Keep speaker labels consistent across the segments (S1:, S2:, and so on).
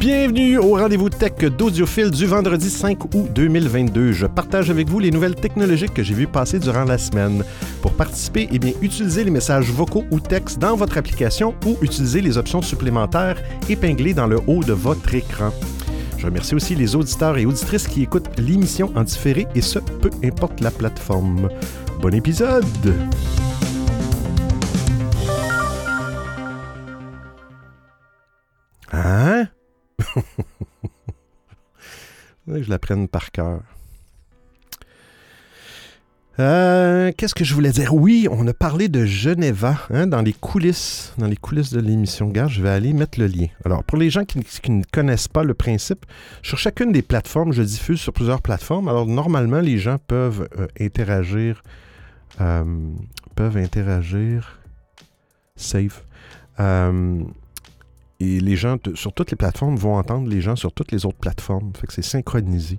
S1: Bienvenue au rendez-vous tech d'Audiophile du vendredi 5 août 2022. Je partage avec vous les nouvelles technologiques que j'ai vues passer durant la semaine. Pour participer, eh bien, utilisez les messages vocaux ou textes dans votre application ou utilisez les options supplémentaires épinglées dans le haut de votre écran. Je remercie aussi les auditeurs et auditrices qui écoutent l'émission en différé et ce, peu importe la plateforme. Bon épisode! je la prenne par cœur. Euh, qu'est-ce que je voulais dire? Oui, on a parlé de Geneva hein, dans les coulisses, dans les coulisses de l'émission. Garde, je vais aller mettre le lien. Alors, pour les gens qui, ne connaissent pas le principe, sur chacune des plateformes, je diffuse sur plusieurs plateformes. Alors, normalement, les gens peuvent euh, interagir, euh, peuvent interagir, safe. Et les gens sur toutes les plateformes vont entendre les gens sur toutes les autres plateformes. Fait que c'est synchronisé.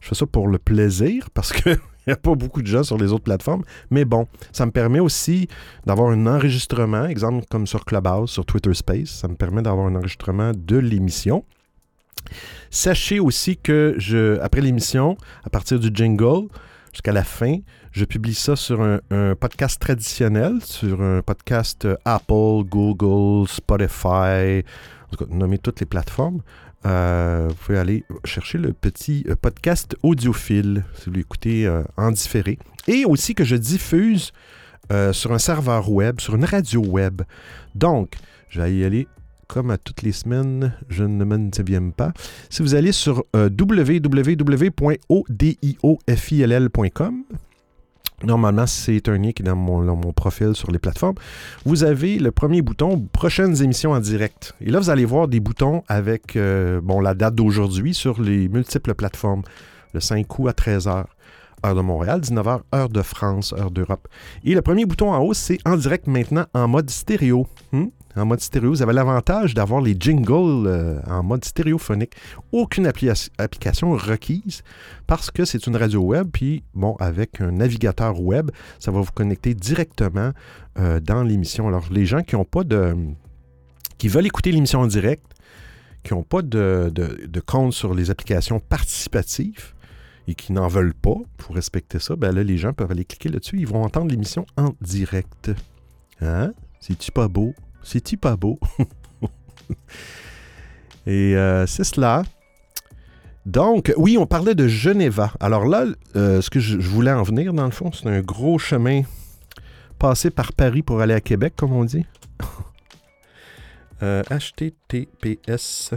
S1: Je fais ça pour le plaisir parce qu'il n'y a pas beaucoup de gens sur les autres plateformes. Mais bon, ça me permet aussi d'avoir un enregistrement, exemple comme sur Clubhouse, sur Twitter Space. Ça me permet d'avoir un enregistrement de l'émission. Sachez aussi que je, après l'émission, à partir du jingle jusqu'à la fin, je publie ça sur un, podcast traditionnel, sur un podcast euh, Apple, Google, Spotify, en tout cas, nommer toutes les plateformes. Euh, vous pouvez aller chercher le petit euh, podcast audiophile si vous l'écoutez en différé. Et aussi que je diffuse sur un serveur web, sur une radio web. Donc, je vais y aller comme à toutes les semaines, je ne me souviens pas. Si vous allez sur www.odiofill.com, Normalement, c'est un lien qui est dans mon, profil sur les plateformes. Vous avez le premier bouton Prochaines émissions en direct. Et là, vous allez voir des boutons avec euh, bon, la date d'aujourd'hui sur les multiples plateformes. Le 5 août à 13h, heure de Montréal, 19h, heure de France, heure d'Europe. Et le premier bouton en haut, c'est en direct maintenant en mode stéréo. Hmm? En mode stéréo. Vous avez l'avantage d'avoir les jingles euh, en mode stéréophonique. Aucune application requise parce que c'est une radio web. Puis, bon, avec un navigateur web, ça va vous connecter directement euh, dans l'émission. Alors, les gens qui n'ont pas de. qui veulent écouter l'émission en direct, qui n'ont pas de, compte sur les applications participatives et qui n'en veulent pas pour respecter ça, ben là, les gens peuvent aller cliquer là-dessus. Ils vont entendre l'émission en direct. Hein? C'est-tu pas beau? C'est-tu pas beau? Et euh, c'est cela. Donc, oui, on parlait de Geneva. Alors là, euh, ce que je, voulais en venir, dans le fond, c'est un gros chemin passé par Paris pour aller à Québec, comme on dit. HTTPS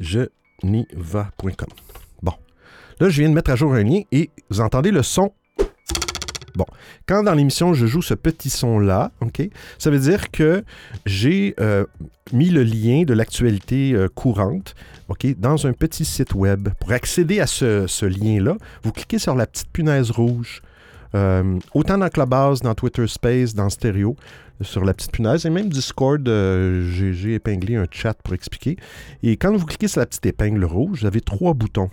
S1: geneva.com. Bon. Là, je viens de mettre à jour un lien et vous entendez le son Bon, quand dans l'émission je joue ce petit son-là, OK, ça veut dire que j'ai euh, mis le lien de l'actualité euh, courante, OK, dans un petit site web. Pour accéder à ce, lien-là, vous cliquez sur la petite punaise rouge. Euh, autant dans Clubhouse, dans Twitter Space, dans Stereo, sur la petite punaise, et même Discord, j'ai épinglé un chat pour expliquer. Et quand vous cliquez sur la petite épingle rouge, vous avez trois boutons.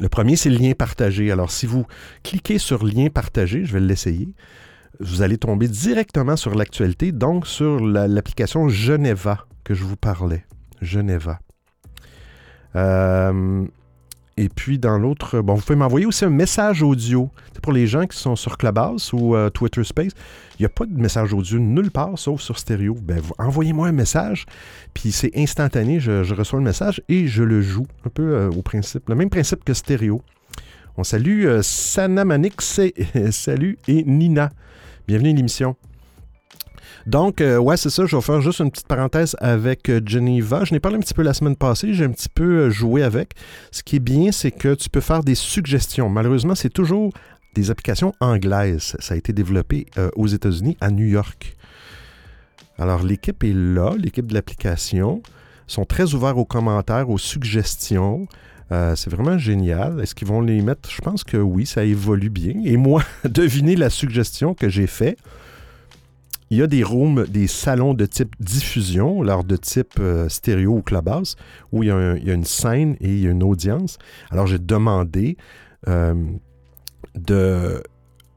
S1: Le premier, c'est le lien partagé. Alors, si vous cliquez sur lien partagé, je vais l'essayer, vous allez tomber directement sur l'actualité, donc sur l'application Geneva que je vous parlais. Geneva. Euh, et puis dans l'autre, bon, vous pouvez m'envoyer aussi un message audio. C'est pour les gens qui sont sur Clubhouse ou euh, Twitter Space. Il n'y a pas de message audio nulle part sauf sur stéréo. Ben, envoyez-moi un message, puis c'est instantané. Je, reçois le message et je le joue. Un peu euh, au principe, le même principe que stéréo. On salue euh, Sanamanix, salut et Nina. Bienvenue à l'émission. Donc, euh, ouais, c'est ça. Je vais faire juste une petite parenthèse avec euh, Geneva. Je n'ai parlé un petit peu la semaine passée. J'ai un petit peu euh, joué avec. Ce qui est bien, c'est que tu peux faire des suggestions. Malheureusement, c'est toujours des applications anglaises. Ça a été développé aux États-Unis, à New York. Alors, l'équipe est là, l'équipe de l'application. Ils sont très ouverts aux commentaires, aux suggestions. c'est vraiment génial. Est-ce qu'ils vont les mettre? Je pense que oui, ça évolue bien. Et moi, devinez la suggestion que j'ai faite. Il y a des rooms, des salons de type diffusion, alors de type euh, stéréo ou clubhouse, où il y, a une scène et il y a une audience. Alors j'ai demandé euh, de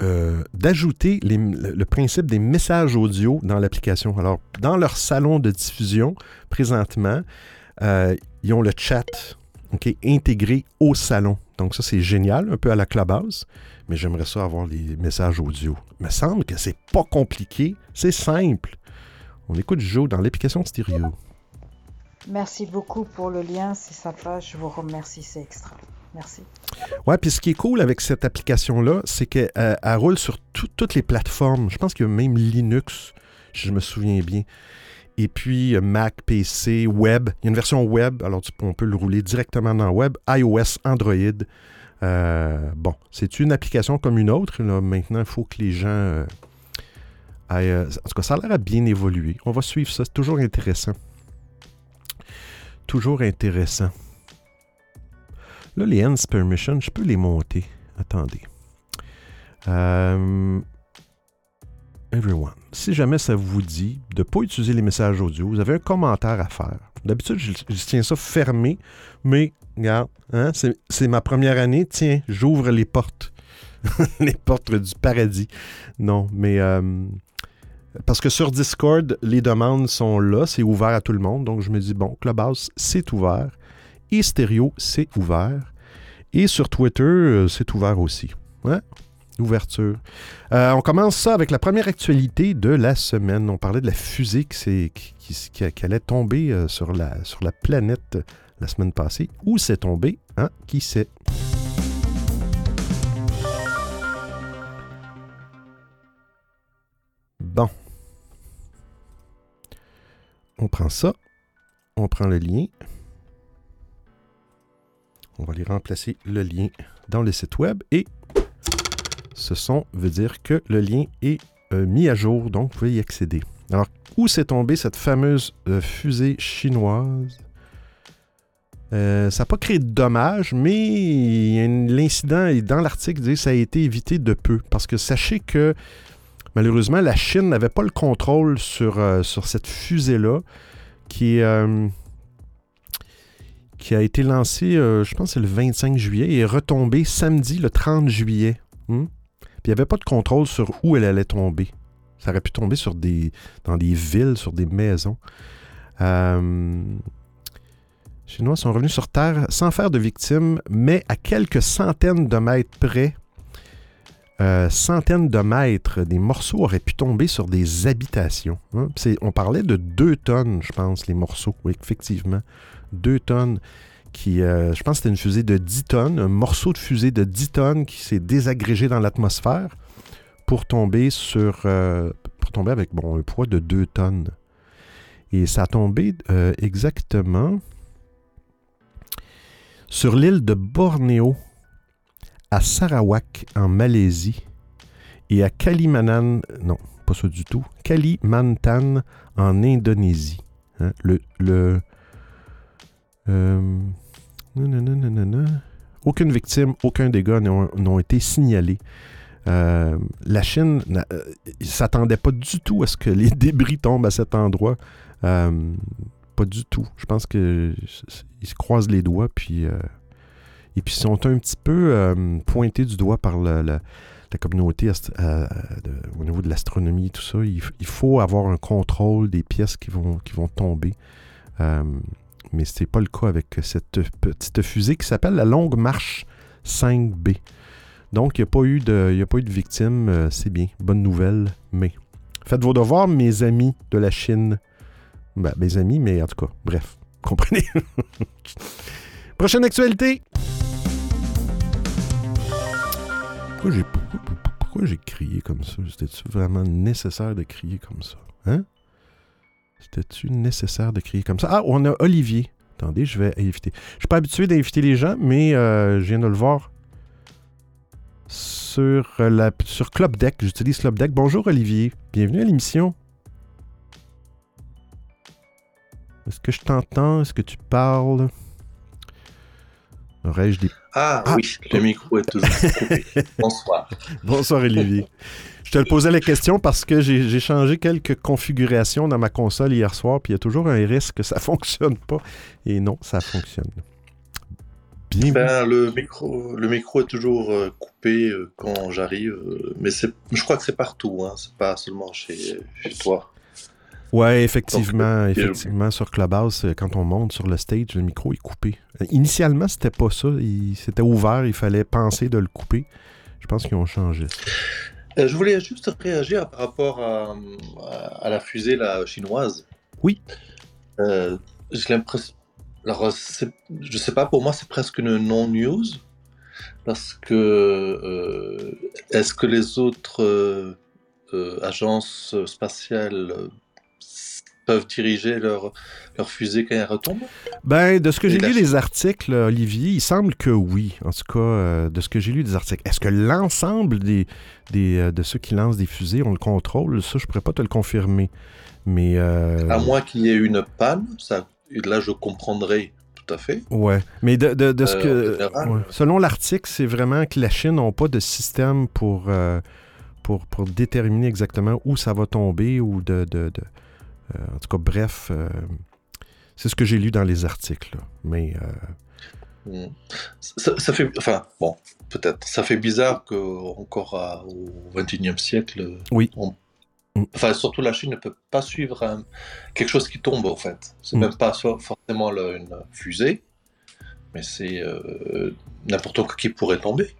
S1: euh, d'ajouter le principe des messages audio dans l'application. Alors, dans leur salon de diffusion, présentement, ils ont le chat intégré au salon. Donc, ça, c'est génial, un peu à la Clubhouse, mais j'aimerais ça avoir les messages audio. Il me semble que c'est pas compliqué, c'est simple. On écoute Joe dans l'application stéréo.
S2: Merci beaucoup pour le lien, c'est sympa, je vous remercie, c'est extra. Merci.
S1: Ouais, puis ce qui est cool avec cette application-là, c'est qu'elle euh, roule sur toutes les plateformes. Je pense qu'il y a même Linux, si je me souviens bien. Et puis euh, Mac, PC, web. Il y a une version web, alors on peut le rouler directement dans web. iOS, Android. Euh, bon, c'est une application comme une autre. Maintenant, il faut que les gens aillent. En tout cas, ça a l'air à bien évoluer. On va suivre ça. C'est toujours intéressant. Toujours intéressant. Là, les ends permission, je peux les monter. Attendez. Euh, everyone. Si jamais ça vous dit de ne pas utiliser les messages audio, vous avez un commentaire à faire. D'habitude, je, tiens ça fermé, mais regarde, hein, c'est ma première année. Tiens, j'ouvre les portes. les portes du paradis. Non, mais. Euh, parce que sur Discord, les demandes sont là, c'est ouvert à tout le monde. Donc, je me dis, bon, Clubhouse, c'est ouvert et stéréo, c'est ouvert. Et sur Twitter, euh, c'est ouvert aussi. Ouverture. Euh, on commence ça avec la première actualité de la semaine. On parlait de la fusée qui, qui, allait tomber sur la planète la semaine passée. Où c'est tombé? Hein? Qui sait? Bon. On prend ça. On prend le lien. On va aller remplacer le lien dans le site web et ce son veut dire que le lien est euh, mis à jour, donc vous pouvez y accéder. Alors, où s'est tombée cette fameuse euh, fusée chinoise? Euh, ça n'a pas créé de dommages, mais l'incident dans l'article dit que ça a été évité de peu. Parce que sachez que malheureusement, la Chine n'avait pas le contrôle sur, sur cette fusée-là, qui est qui a été lancé, euh, je pense c'est le 25 juillet, et est retombé samedi le 30 juillet. Hmm? Puis il n'y avait pas de contrôle sur où elle allait tomber. Ça aurait pu tomber sur des, dans des villes, sur des maisons. Euh, Chinois sont revenus sur Terre sans faire de victimes, mais à quelques centaines de mètres près, euh, centaines de mètres, des morceaux auraient pu tomber sur des habitations. Hein? On parlait de deux tonnes, je pense, les morceaux, oui, effectivement. 2 tonnes qui, euh, je pense c'était une fusée de 10 tonnes, un morceau de fusée de 10 tonnes qui s'est désagrégé dans l'atmosphère pour tomber sur, euh, pour tomber avec bon, un poids de 2 tonnes. Et ça a tombé exactement sur l'île de Bornéo, à Sarawak, en Malaisie, et à Kalimantan, non, pas ça du tout, Kalimantan, en Indonésie. Hein. le, le, euh, aucune victime, aucun dégât n'ont été signalés. Euh, la Chine ne euh, s'attendait pas du tout à ce que les débris tombent à cet endroit. Du tout. Je pense qu'ils se croisent les doigts, puis et puis ils sont un petit peu pointés du doigt par la, communauté au niveau de l'astronomie et tout ça. Il, faut avoir un contrôle des pièces qui vont, qui vont tomber mais ce n'est pas le cas avec cette petite fusée qui s'appelle la Longue Marche 5B. Donc, il n'y a, pas eu de, a pas eu de victimes, euh, c'est bien, bonne nouvelle, mais faites vos devoirs, mes amis de la Chine. Ben, mes amis, mais en tout cas, bref, comprenez. Prochaine actualité. Pourquoi j'ai, crié comme ça? C'était-tu vraiment nécessaire de crier comme ça? Hein? C'était-tu nécessaire de crier comme ça? Ah, on a Olivier. Attendez, je vais inviter. Je suis pas habitué d'inviter les gens, mais euh, je viens de le voir sur, la, sur Club Deck. J'utilise Club Deck. Bonjour Olivier. Bienvenue à l'émission. Est-ce que je t'entends? Est-ce que tu parles?
S3: Aurais-je des... Ah, ah, oui, le micro est toujours coupé. Bonsoir.
S1: Bonsoir Olivier. Je te le posais la question parce que j'ai changé quelques configurations dans ma console hier soir, puis il y a toujours un risque que ça ne fonctionne pas. Et non, ça fonctionne. Bien.
S3: Ben, le, micro, le micro est toujours euh, coupé euh, quand j'arrive, euh, mais je crois que c'est partout, hein, c'est pas seulement chez, chez toi.
S1: Ouais, effectivement,
S3: Donc, euh,
S1: effectivement, sur Clubhouse, euh, quand on monte sur le stage, le micro est coupé. Euh, Initialement, c'était pas ça. C'était ouvert, il fallait penser de le couper. Je pense qu'ils ont changé.
S3: Euh, je voulais juste réagir par rapport à, la fusée la chinoise.
S1: Oui.
S3: Euh, j'ai l'impression. Alors, je sais pas, pour moi, c'est presque une non-news. Parce que. Est-ce que les autres euh, agences spatiales peuvent diriger leur, leur fusée quand elle retombe?
S1: Ben, de ce que j'ai lu les articles, Olivier, il semble que oui. En tout cas, euh, de ce que j'ai lu des articles. Est-ce que l'ensemble des, des, euh, de ceux qui lancent des fusées ont le contrôle? Ça, je pourrais pas te le confirmer. Mais. euh,
S3: À moins qu'il y ait une panne, ça, là, je comprendrais tout à fait.
S1: Ouais, mais de, de- de ce
S3: Euh,
S1: que. ouais. Selon l'article, c'est vraiment que la Chine n'a pas de système pour, euh, pour, pour déterminer exactement où ça va tomber ou de. de- de- euh, en tout cas, bref, euh, c'est ce que j'ai lu dans les articles. là. Mais. euh,
S3: Mm. Ça, ça fait, enfin, bon, peut-être. Ça fait bizarre que encore à- au XXIe siècle,
S1: Oui.
S3: on-
S1: Mm.
S3: enfin, surtout la Chine ne peut pas suivre un- quelque chose qui tombe, en fait. C'est
S1: Mm.
S3: même pas forcément le- une fusée, mais c'est euh, n'importe qui pourrait tomber.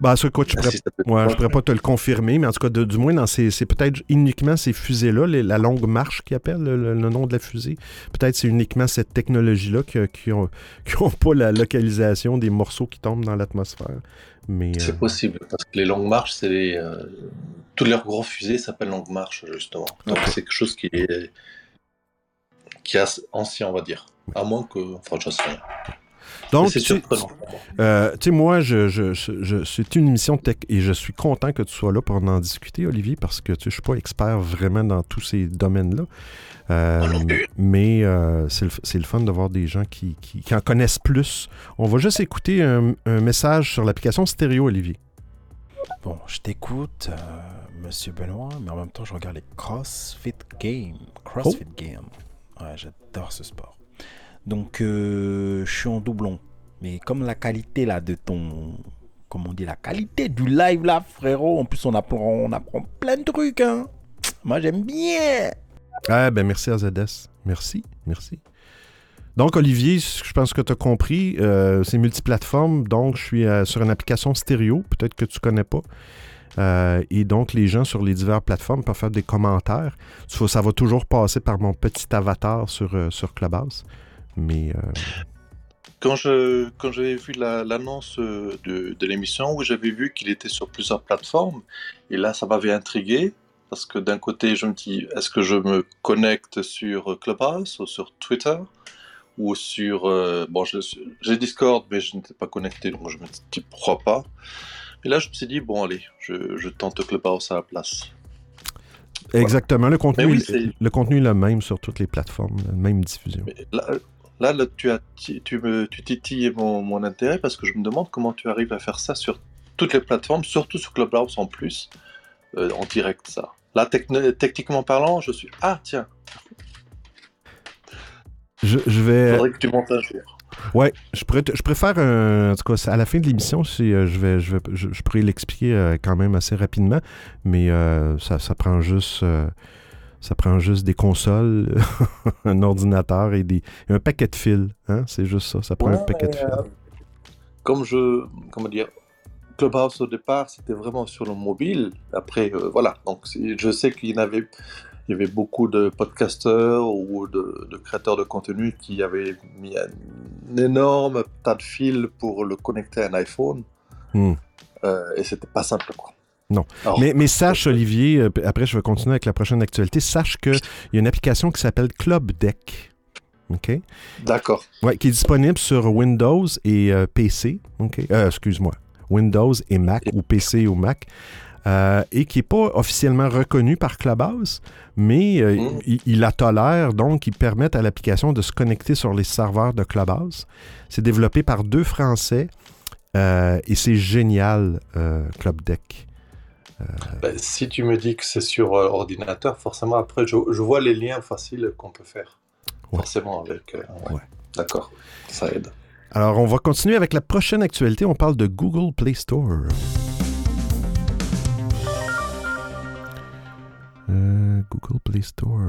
S1: Bah, ça, écoute, je
S3: Ah,
S1: pourrais, ouais, pourrais pas te le confirmer, mais en tout cas, de- du moins, dans ces, c'est peut-être uniquement ces fusées-là, les- la longue marche qui appelle le, nom de la fusée. Peut-être c'est uniquement cette technologie-là qui, qui ont, qui ont pas la localisation des morceaux qui tombent dans l'atmosphère. Mais. euh,
S3: C'est possible, parce que les longues marches, c'est les, euh, toutes leurs gros fusées s'appellent longues marches, justement. Donc c'est quelque chose qui est, qui est ancien, on va dire. À moins que, enfin, je sais rien.
S1: Donc,
S3: c'est surprenant.
S1: Euh, tu sais, moi, je, je, je- je- c'est une émission tech et je suis content que tu sois là pour en discuter, Olivier, parce que je suis pas expert vraiment dans tous ces domaines-là. Euh, mais euh, c'est le, c'est le fun de voir des gens qui, qui- qui en connaissent plus. On va juste écouter un, un message sur l'application stéréo, Olivier.
S4: Bon, je t'écoute, euh, Monsieur Benoît, mais en même temps, je regarde les CrossFit Games. CrossFit Games. Ouais, j'adore ce sport. Donc, euh, je suis en doublon. Mais comme la qualité là de ton. Comment on dit La qualité du live là, frérot. En plus, on apprend, on apprend plein de trucs, hein. Moi, j'aime bien.
S1: Ah, ben merci à ZS. Merci, merci. Donc, Olivier, je pense que tu as compris, euh, c'est multiplateforme, donc je suis euh, sur une application stéréo, peut-être que tu connais pas. Euh, et donc, les gens sur les diverses plateformes peuvent faire des commentaires. Ça, va toujours passer par mon petit avatar sur, sur Clubhouse. Mais euh,
S3: Quand je quand j'avais vu la- l'annonce euh, de, de l'émission, où j'avais vu qu'il était sur plusieurs plateformes, et là ça m'avait intrigué parce que d'un côté je me dis est-ce que je me connecte sur Clubhouse ou sur Twitter ou sur euh, bon j'ai Discord mais je n'étais pas connecté donc je me dis pourquoi pas? Et là je me suis dit bon allez je, je tente Clubhouse à la place.
S1: exactement, le contenu,
S3: oui,
S1: le contenu est le même sur toutes les plateformes, la même diffusion.
S3: Mais là, là, là, tu, as, tu, me, tu titilles mon, mon intérêt parce que je me demande comment tu arrives à faire ça sur toutes les plateformes, surtout sur Clubhouse en plus, euh, en direct ça. Là, techn- techniquement parlant, je suis Ah, tiens,
S1: Je, vais.
S3: faudrait que tu montes un jour.
S1: Ouais, je, pourrais te- je préfère, un- en tout cas, à la fin de l'émission, c'est, euh, je, vais, je, vais, je, je pourrais l'expliquer euh, quand même assez rapidement, mais euh, ça, ça prend juste, euh, ça prend juste des consoles, un ordinateur et, des, et un paquet de fils. Hein? C'est juste ça, ça prend un paquet de fils.
S3: euh, Comme je. Comment dire Clubhouse au départ, c'était vraiment sur le mobile. Après, euh, voilà. Donc, je sais qu'il y avait. Il y avait beaucoup de podcasteurs ou de, de créateurs de contenu qui avaient mis un énorme tas de fils pour le connecter à un iPhone.
S1: Hmm.
S3: Euh, et c'était pas simple, quoi.
S1: Non.
S3: Alors,
S1: Mais, mais sache, Olivier, euh, après je vais continuer avec la prochaine actualité, sache qu'il y a une application qui s'appelle Club Deck. OK?
S3: D'accord.
S1: Ouais, qui est disponible sur Windows et euh, PC. OK? Euh, excuse-moi. Windows et Mac ou PC ou Mac. euh, et qui n'est pas officiellement reconnu par Clubhouse, mais euh,
S3: Mm.
S1: il, il la tolère, donc ils permettent à l'application de se connecter sur les serveurs de Clubhouse. C'est développé par deux Français euh, et c'est génial, Club Deck.
S3: Ben, si tu me dis que c'est sur euh, ordinateur, forcément, après, je, je vois les liens faciles qu'on peut faire.
S1: Ouais.
S3: Forcément, avec. euh, ouais.
S1: Ouais.
S3: D'accord. Ça aide.
S1: Alors, on va continuer avec la prochaine actualité. On parle de Google Play Store. Euh, Google Play Store.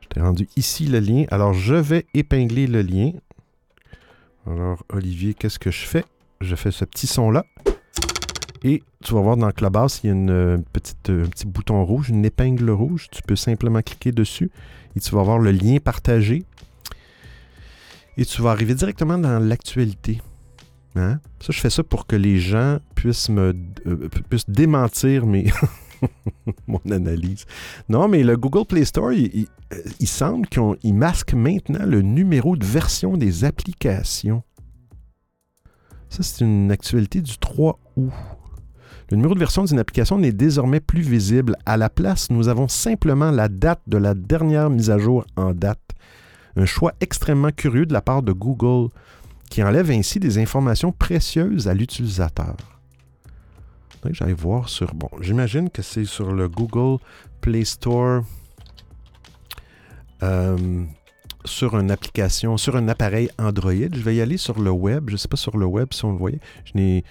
S1: Je t'ai rendu ici le lien. Alors, je vais épingler le lien. Alors, Olivier, qu'est-ce que je fais? Je fais ce petit son-là. Et tu vas voir dans Clubhouse, il y a une petite, un petit bouton rouge, une épingle rouge. Tu peux simplement cliquer dessus et tu vas voir le lien partagé. Et tu vas arriver directement dans l'actualité. Hein? Ça, je fais ça pour que les gens puissent me euh, puissent démentir mes mon analyse. Non, mais le Google Play Store, il, il semble qu'il masque maintenant le numéro de version des applications. Ça, c'est une actualité du 3 août. Le numéro de version d'une application n'est désormais plus visible. À la place, nous avons simplement la date de la dernière mise à jour en date. Un choix extrêmement curieux de la part de Google, qui enlève ainsi des informations précieuses à l'utilisateur. J'allais voir sur. Bon, j'imagine que c'est sur le Google Play Store. Euh, sur une application, sur un appareil Android. Je vais y aller sur le web. Je ne sais pas sur le web si on le voyait. Je n'ai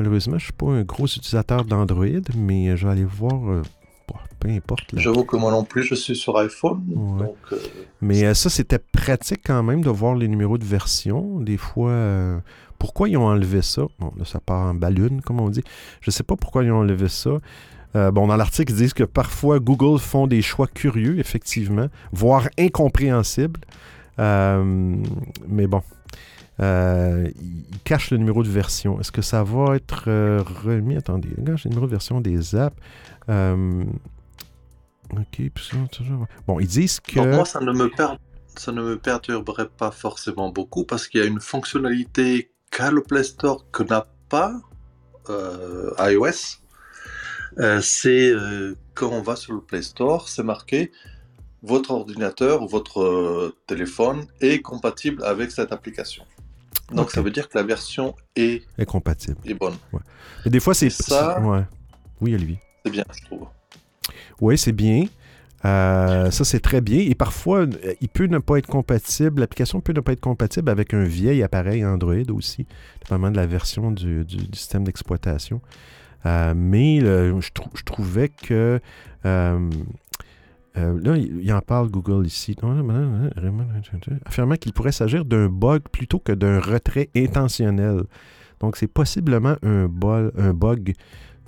S1: Malheureusement, je ne suis pas un gros utilisateur d'Android, mais je vais aller voir. Euh, peu importe.
S3: J'avoue que moi non plus, je suis sur iPhone. Euh,
S1: mais euh, ça, c'était pratique quand même de voir les numéros de version. Des fois, pourquoi ils ont enlevé ça? Bon, là, ça part en ballon, comme on dit. Je ne sais pas pourquoi ils ont enlevé ça. bon, dans l'article, ils disent que parfois Google font des choix curieux, effectivement, voire incompréhensibles. mais bon, euh, il cache le numéro de version. Est-ce que ça va être euh, remis? Attendez, regarde, le numéro de version des apps. Euh, OK, Bon, ils disent que...
S3: moi, ça ne, me ça ne me perturberait pas forcément beaucoup parce qu'il y a une fonctionnalité qu'a le Play Store que n'a pas iOS. c'est quand on va sur le Play Store, c'est marqué votre ordinateur ou votre téléphone est compatible avec cette application. Donc ça veut dire que la version est,
S1: est compatible.
S3: Est bonne.
S1: Et des fois, c'est ça. Ouais. Oui, Olivier.
S3: C'est bien, je trouve.
S1: Oui, c'est bien. Euh, ça, c'est très bien. Et parfois, il peut ne pas être compatible, l'application peut ne pas être compatible avec un vieil appareil Android aussi, dépendamment de la version du, système d'exploitation. Euh, mais je, je, trouvais que euh, euh, là, il, en parle Google ici. Affirmant qu'il pourrait s'agir d'un bug plutôt que d'un retrait intentionnel. Donc, c'est possiblement un, bug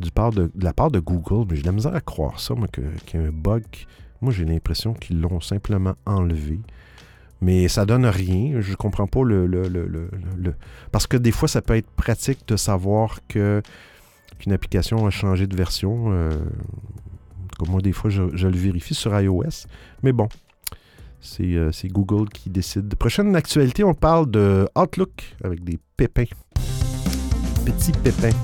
S1: du part de, la part de Google, mais j'ai de la misère à croire ça, moi, qu'il y a un bug. Moi, j'ai l'impression qu'ils l'ont simplement enlevé. Mais ça donne rien. Je comprends pas le, le, Parce que des fois, ça peut être pratique de savoir qu'une application a changé de version. Euh, moi, des fois, je, le vérifie sur iOS. Mais bon, euh, c'est Google qui décide. Prochaine actualité, on parle de Outlook avec des pépins. Petits pépins.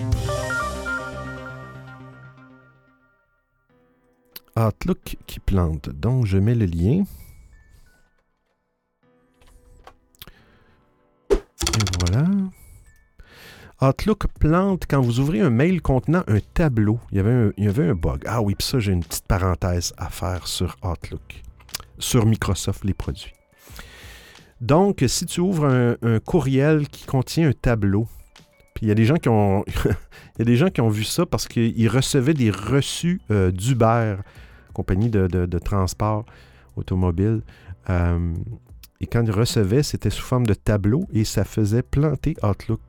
S1: Outlook qui plante. Donc, je mets le lien. Et voilà. Outlook plante quand vous ouvrez un mail contenant un tableau. Il y avait un, bug. Ah oui, puis ça, j'ai une petite parenthèse à faire sur Outlook, sur Microsoft, les produits. Donc, si tu ouvres un, courriel qui contient un tableau, puis il y a des gens qui ont, il y a des gens qui ont vu ça parce qu'ils recevaient des reçus euh, d'Uber, compagnie de, transport automobile. Euh, et quand ils recevaient, c'était sous forme de tableau et ça faisait planter Outlook.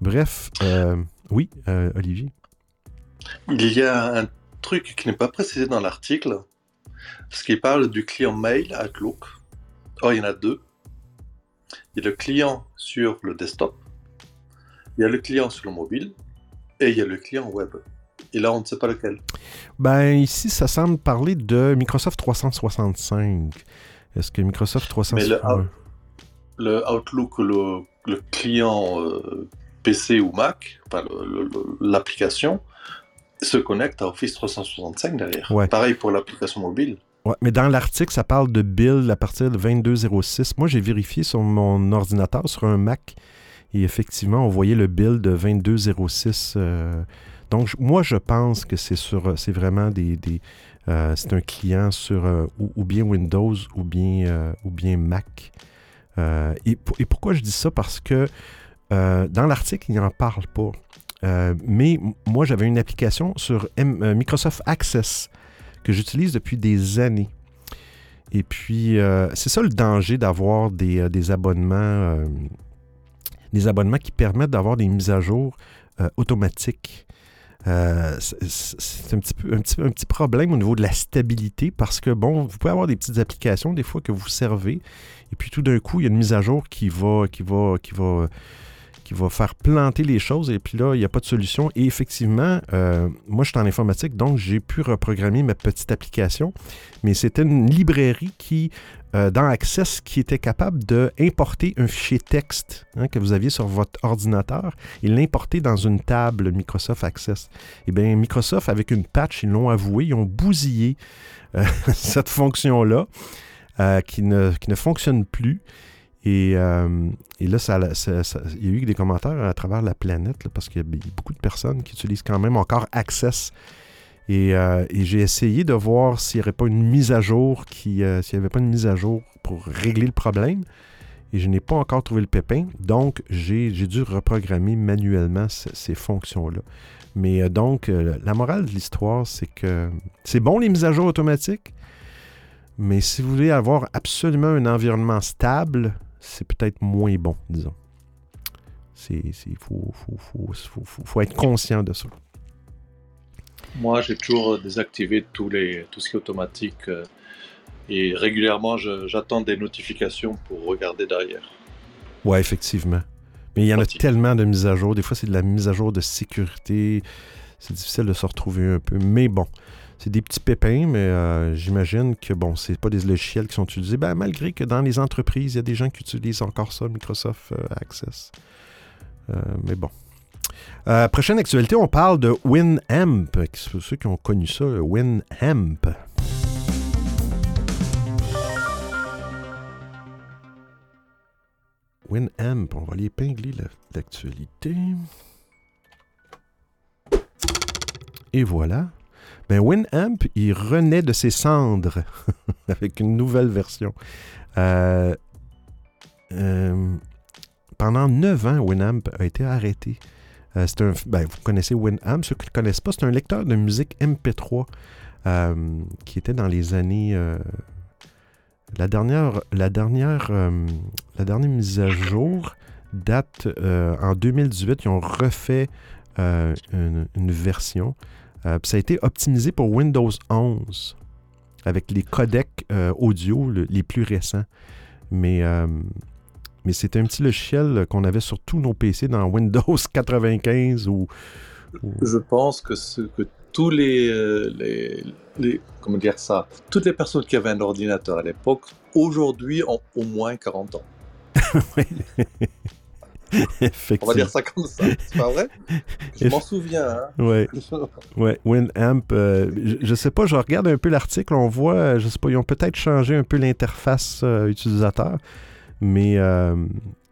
S1: Bref, euh, oui, euh, Olivier.
S3: Il y a un truc qui n'est pas précisé dans l'article, parce qu'il parle du client mail Outlook. Oh, il y en a deux. Il y a le client sur le desktop, il y a le client sur le mobile, et il y a le client web. Et là, on ne sait pas lequel.
S1: Ben, ici, ça semble parler de Microsoft 365. Est-ce que Microsoft 365...
S3: Mais le, Outlook, le, le client euh, PC ou Mac, l'application, se connecte à Office 365 derrière. Pareil pour l'application mobile.
S1: Ouais, mais dans l'article, ça parle de build à partir de 2206. Moi, j'ai vérifié sur mon ordinateur, sur un Mac, et effectivement, on voyait le build de 2206. Euh, donc, moi, je pense que c'est sur, c'est vraiment des, euh, c'est un client sur euh, ou, bien Windows ou bien, ou bien Mac. Euh, et, pourquoi je dis ça? Parce que euh, dans l'article, il n'en parle pas. mais moi, j'avais une application sur Microsoft Access que j'utilise depuis des années. Et puis, c'est ça le danger d'avoir des, abonnements, des abonnements qui permettent d'avoir des mises à jour automatiques. Euh, c'est un petit, peu, un, petit, un petit problème au niveau de la stabilité parce que, bon, vous pouvez avoir des petites applications des fois que vous servez et puis tout d'un coup, il y a une mise à jour qui va, qui va, qui va, qui va faire planter les choses et puis là, il n'y a pas de solution. Et effectivement, euh, moi, je suis en informatique, donc j'ai pu reprogrammer ma petite application, mais c'était une librairie qui euh, dans Access qui était capable d'importer un fichier texte hein, que vous aviez sur votre ordinateur et l'importer dans une table Microsoft Access. Eh bien, Microsoft, avec une patch, ils l'ont avoué, ils ont bousillé euh, cette fonction-là qui, ne, qui, ne, fonctionne plus. Et, et là, il y a eu des commentaires à travers la planète parce qu'il y a beaucoup de personnes qui utilisent quand même encore Access euh, et, j'ai essayé de voir s'il n'y aurait pas une mise à jour, qui, euh, s'il n'y avait pas une mise à jour pour régler le problème. Et je n'ai pas encore trouvé le pépin. Donc, j'ai, dû reprogrammer manuellement ces fonctions-là. Mais euh, donc, la morale de l'histoire, c'est que c'est bon les mises à jour automatiques. Mais si vous voulez avoir absolument un environnement stable, c'est peut-être moins bon, disons. Il faut, faut être conscient de ça.
S3: Moi, j'ai toujours désactivé tous les, tout ce qui est automatique euh, et régulièrement, j'attends des notifications pour regarder derrière.
S1: Ouais, effectivement. Mais il y en a tellement de mises à jour. Des fois, c'est de la mise à jour de sécurité. C'est difficile de se retrouver un peu. Mais bon, c'est des petits pépins, mais euh, j'imagine que bon, c'est pas des logiciels qui sont utilisés. Ben, malgré que dans les entreprises, il y a des gens qui utilisent encore ça, Microsoft Access. mais bon. Euh, prochaine actualité, on parle de Winamp. C'est ceux qui ont connu ça, Winamp. Winamp, on va aller épingler l'actualité. Et voilà. Ben, Winamp, il renaît de ses cendres avec une nouvelle version. Euh, euh, pendant neuf ans, Winamp a été arrêté. Euh, un, ben, vous connaissez Winamp. Ceux qui ne le connaissent pas, c'est un lecteur de musique MP3 euh, qui était dans les années. La dernière, la, dernière, la dernière mise à jour date en 2018. Ils ont refait une, version. Ça a été optimisé pour Windows 11 avec les codecs audio les plus récents. Mais mais c'était un petit logiciel qu'on avait sur tous nos PC dans Windows 95 ou.
S3: Je pense que, ce, que tous euh, les, les, Comment dire ça Toutes les personnes qui avaient un ordinateur à l'époque, aujourd'hui, ont au moins 40 ans. On va dire ça comme ça, c'est pas vrai? Je m'en souviens. Hein?
S1: Ouais. ouais. Winamp, euh, je, sais pas, je regarde un peu l'article, on voit, je sais pas, ils ont peut-être changé un peu l'interface euh, utilisateur mais, euh,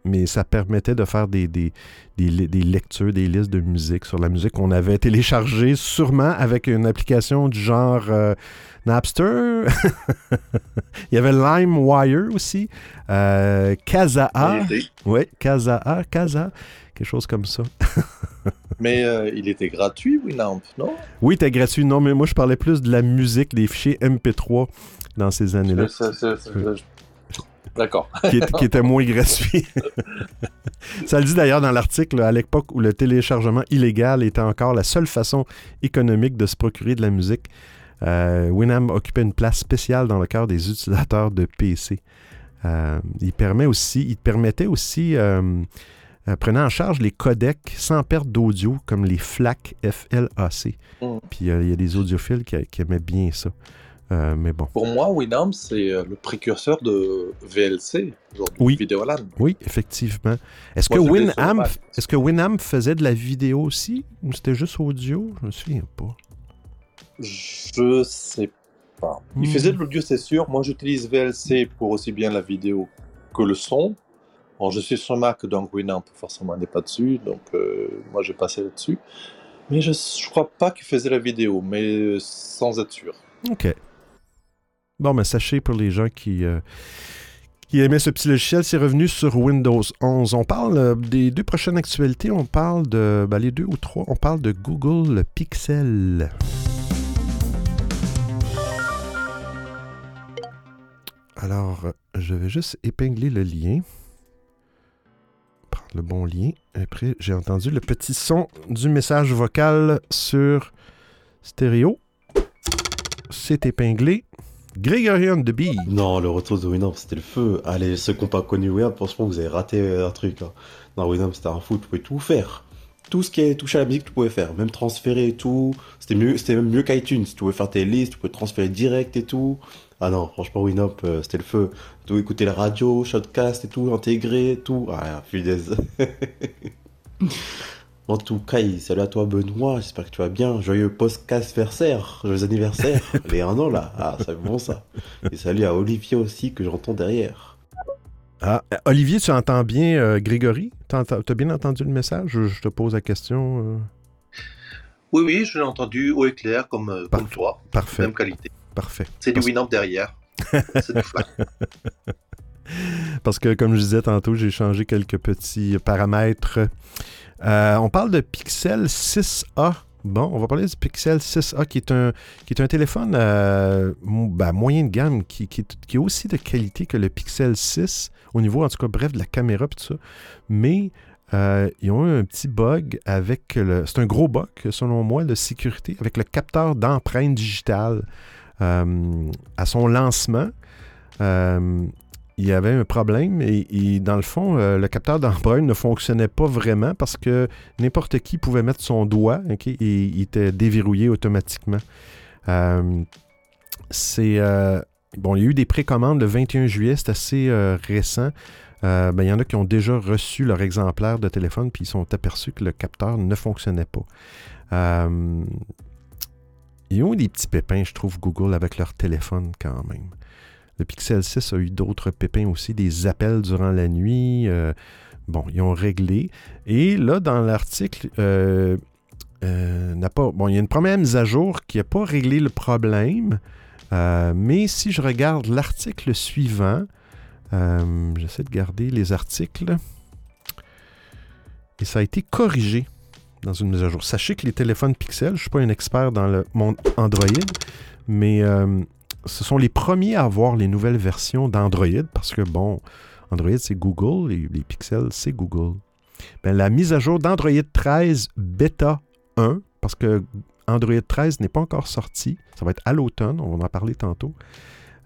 S1: mais ça permettait de faire des, des, des, lectures, des listes de musique sur la musique qu'on avait téléchargée, sûrement avec une application du genre euh, Napster. Il y avait LimeWire aussi. Euh, Kazaa. Oui, Kazaa, Kaza, quelque chose comme ça.
S3: mais il était gratuit, Winamp, non?
S1: Oui, il était gratuit. Non, mais moi, je parlais plus de la musique, des fichiers MP3 dans ces années-là.
S3: D'accord.
S1: qui, était moins gratuit. Ça le dit d'ailleurs dans l'article, à l'époque où le téléchargement illégal était encore la seule façon économique de se procurer de la musique, euh, Winamp occupait une place spéciale dans le cœur des utilisateurs de PC. Euh, il, permet aussi, il permettait aussi, euh, prenant en charge les codecs sans perte d'audio, comme les FLAC, FLAC. Mm. Puis il y a des audiophiles qui aimaient bien ça. Euh, mais bon.
S3: Pour moi, Winamp, c'est euh, le précurseur de VLC,
S1: oui.
S3: Vidéoland.
S1: Oui, effectivement. Est-ce que, Winamp, est que Winamp faisait de la vidéo aussi ou c'était juste audio? Je me souviens pas.
S3: Je sais pas. Il hmm. faisait de l'audio, c'est sûr. Moi, j'utilise VLC pour aussi bien la vidéo que le son. Bon, je suis sur Mac, donc Winamp, forcément, n'est pas dessus. Donc, euh, moi, je vais passer là-dessus. Mais je ne crois pas qu'il faisait la vidéo, mais sans être sûr.
S1: Ok. Bon, mais sachez pour les gens qui, euh, qui aimait ce petit logiciel, c'est revenu sur Windows 11. On parle euh, des deux prochaines actualités. On parle de. Ben, les deux ou trois. On parle de Google Pixel. Alors, je vais juste épingler le lien. Prendre le bon lien. Après, j'ai entendu le petit son du message vocal sur stéréo. C'est épinglé. Grégorian de Bee.
S5: Non, le retour de Winamp, c'était le feu. Allez, ceux qui n'ont pas connu Winamp, franchement, vous avez raté un truc. Hein. Non, Winamp, c'était un fou, tu pouvais tout faire. Tout ce qui est touché à la musique, tu pouvais faire. Même transférer et tout. C'était mieux, c'était même mieux qu'iTunes. Tu pouvais faire tes listes, tu pouvais transférer direct et tout. Ah non, franchement, Winamp, euh, c'était le feu. Tu écouter la radio, shotcast et tout, intégrer tout. Ah, punaise. En tout cas, salut à toi Benoît, j'espère que tu vas bien. Joyeux post-anniversaire, joyeux anniversaire. Les un an là, ah c'est bon ça. Et salut à Olivier aussi que j'entends derrière.
S1: Ah, Olivier, tu entends bien euh, Grégory? Tu as bien entendu le message? Je, te pose la question. Euh?
S3: Oui, oui, je l'ai entendu haut et clair comme, euh, comme toi.
S1: Parfait.
S3: Même qualité.
S1: Parfait.
S3: C'est du Winamp derrière. c'est du flash.
S1: Parce que, comme je disais tantôt, j'ai changé quelques petits paramètres euh, on parle de Pixel 6A. Bon, on va parler du Pixel 6A qui est un, qui est un téléphone euh, ben, moyen de gamme qui, est aussi de qualité que le Pixel 6 au niveau, en tout cas, bref, de la caméra et tout ça. Mais euh, ils ont eu un petit bug avec le. C'est un gros bug, selon moi, de sécurité, avec le capteur d'empreinte digitale. à son lancement, il y avait un problème et, dans le fond, euh, le capteur d'empreinte ne fonctionnait pas vraiment parce que n'importe qui pouvait mettre son doigt et il était déverrouillé automatiquement. Euh, c'est euh, bon, il y a eu des précommandes le 21 juillet, c'est assez récent. Ben, il y en a qui ont déjà reçu leur exemplaire de téléphone puis ils sont aperçus que le capteur ne fonctionnait pas. ils ont des petits pépins, je trouve, Google avec leur téléphone quand même. Le Pixel 6 a eu d'autres pépins aussi, des appels durant la nuit. Euh, bon, ils ont réglé. Et là, dans l'article, euh, euh, n'a pas. Bon, il y a une première mise à jour qui n'a pas réglé le problème. mais si je regarde l'article suivant, j'essaie de garder les articles. Et ça a été corrigé dans une mise à jour. Sachez que les téléphones Pixel, je ne suis pas un expert dans le monde Android, mais ce sont les premiers à avoir les nouvelles versions d'Android parce que, bon, Android, c'est Google les pixels, c'est Google. Ben, la mise à jour d'Android 13 Beta 1, parce que Android 13 n'est pas encore sorti, ça va être à l'automne, on va en parler tantôt.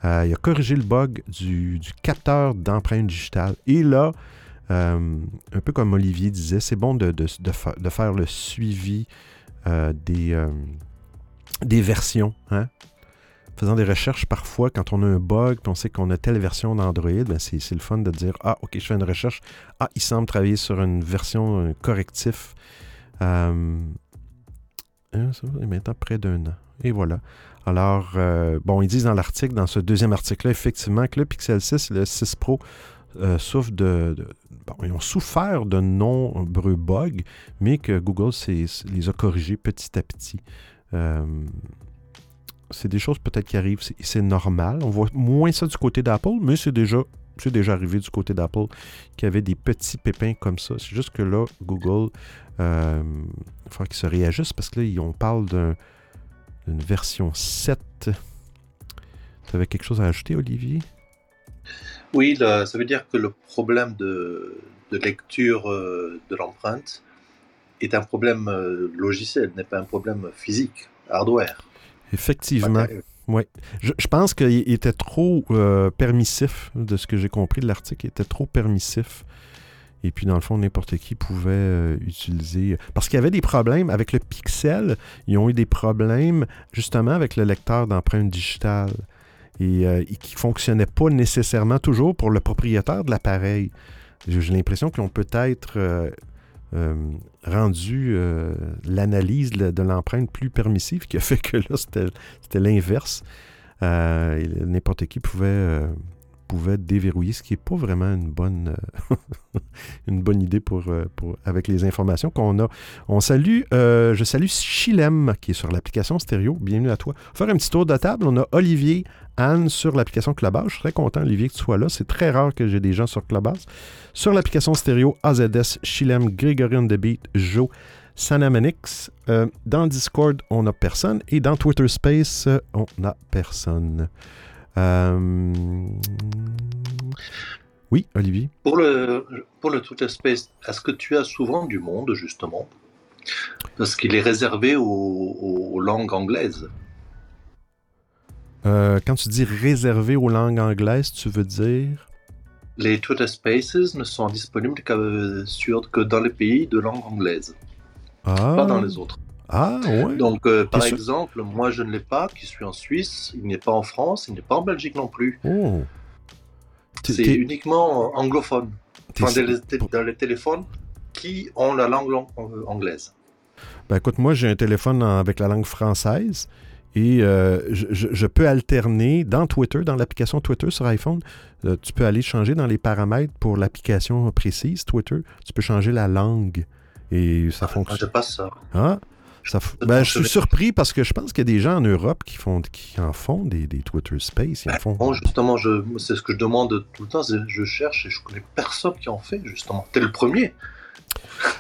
S1: Euh, il a corrigé le bug du, capteur d'empreinte digitale. Et là, euh, un peu comme Olivier disait, c'est bon de, faire le suivi euh, des, des versions. Hein? Faisant des recherches parfois, quand on a un bug, on sait qu'on a telle version d'Android, ben c'est le fun de dire Ah, ok, je fais une recherche. Ah, il semble travailler sur une version un correctif. Euh, hein, ça maintenant près d'un an. Et voilà. Alors, euh, bon, ils disent dans l'article, dans ce deuxième article-là, effectivement, que le Pixel 6 et le 6 Pro euh, souffrent de, bon, ils ont souffert de nombreux bugs, mais que Google les a corrigés petit à petit. Euh, c'est des choses peut-être qui arrivent, c'est normal. On voit moins ça du côté d'Apple, mais c'est déjà, déjà arrivé du côté d'Apple qui avait des petits pépins comme ça. C'est juste que là, Google, euh, il faudra qu'ils se réajustent parce que là, on parle d'une version 7. Tu avais quelque chose à ajouter, Olivier?
S3: Oui, ça veut dire que le problème de, lecture euh, de l'empreinte est un problème euh, logiciel, n'est pas un problème physique, hardware.
S1: Effectivement. Oui. Je, pense qu'il était trop euh, permissif, de ce que j'ai compris de l'article, il était trop permissif. Et puis, dans le fond, n'importe qui pouvait euh, utiliser. Parce qu'il y avait des problèmes avec le Pixel. Ils ont eu des problèmes justement avec le lecteur d'empreintes digitales. Et, euh, et qui ne fonctionnait pas nécessairement toujours pour le propriétaire de l'appareil. J'ai l'impression qu'ils ont peut-être rendu euh, l'analyse de, l'empreinte plus permissive, qui a fait que là, c'était l'inverse. Euh, n'importe qui pouvait, pouvais déverrouiller, ce qui n'est pas vraiment une bonne, euh, une bonne idée pour, euh, pour, avec les informations qu'on a. On salue, euh, je salue Chilem qui est sur l'application stéréo. Bienvenue à toi. Faire un petit tour de table. On a Olivier, Anne sur l'application Clubhouse. Je suis très content, Olivier, que tu sois là. C'est très rare que j'ai des gens sur Clubhouse. Sur l'application stéréo, AZS, Chilem, Grégory on the Beat, Joe, Sanamanix. Dans Discord, on n'a personne. Et dans Twitter Space, on n'a personne. Euh, Oui, Olivier.
S3: Pour le, pour le Twitter Space, est-ce que tu as souvent du monde, justement? Parce qu'il est réservé aux langues anglaises.
S1: Euh, quand tu dis réservé aux langues anglaises, tu veux dire
S3: Les Twitter Spaces ne sont disponibles que, sur, que dans les pays de langue anglaise,
S1: Ah,
S3: pas dans les autres.
S1: Ah ouais.
S3: Donc, euh, par
S1: sûr
S3: exemple, moi je ne l'ai pas, qui suis en Suisse, il n'est pas en France, il n'est pas en Belgique non plus.
S1: Oh.
S3: C'est uniquement anglophone. Enfin, dans, les, té- dans les téléphones qui ont la langue lang- euh, anglaise.
S1: Ben écoute, moi j'ai un téléphone en- avec la langue française et euh, je, peux alterner dans Twitter, dans l'application Twitter sur iPhone, euh, tu peux aller changer dans les paramètres pour l'application précise Twitter, tu peux changer la langue et ça
S3: Ah,
S1: fonctionne.
S3: je passe ça.
S1: Hein? Ça ben, je suis surpris parce que je pense qu'il y a des gens en Europe qui, font, qui en font des, des Twitter Space. Ils en font.
S3: Bon, justement, c'est ce que je demande tout le temps, je cherche et je connais personne qui en fait, justement. T'es le premier.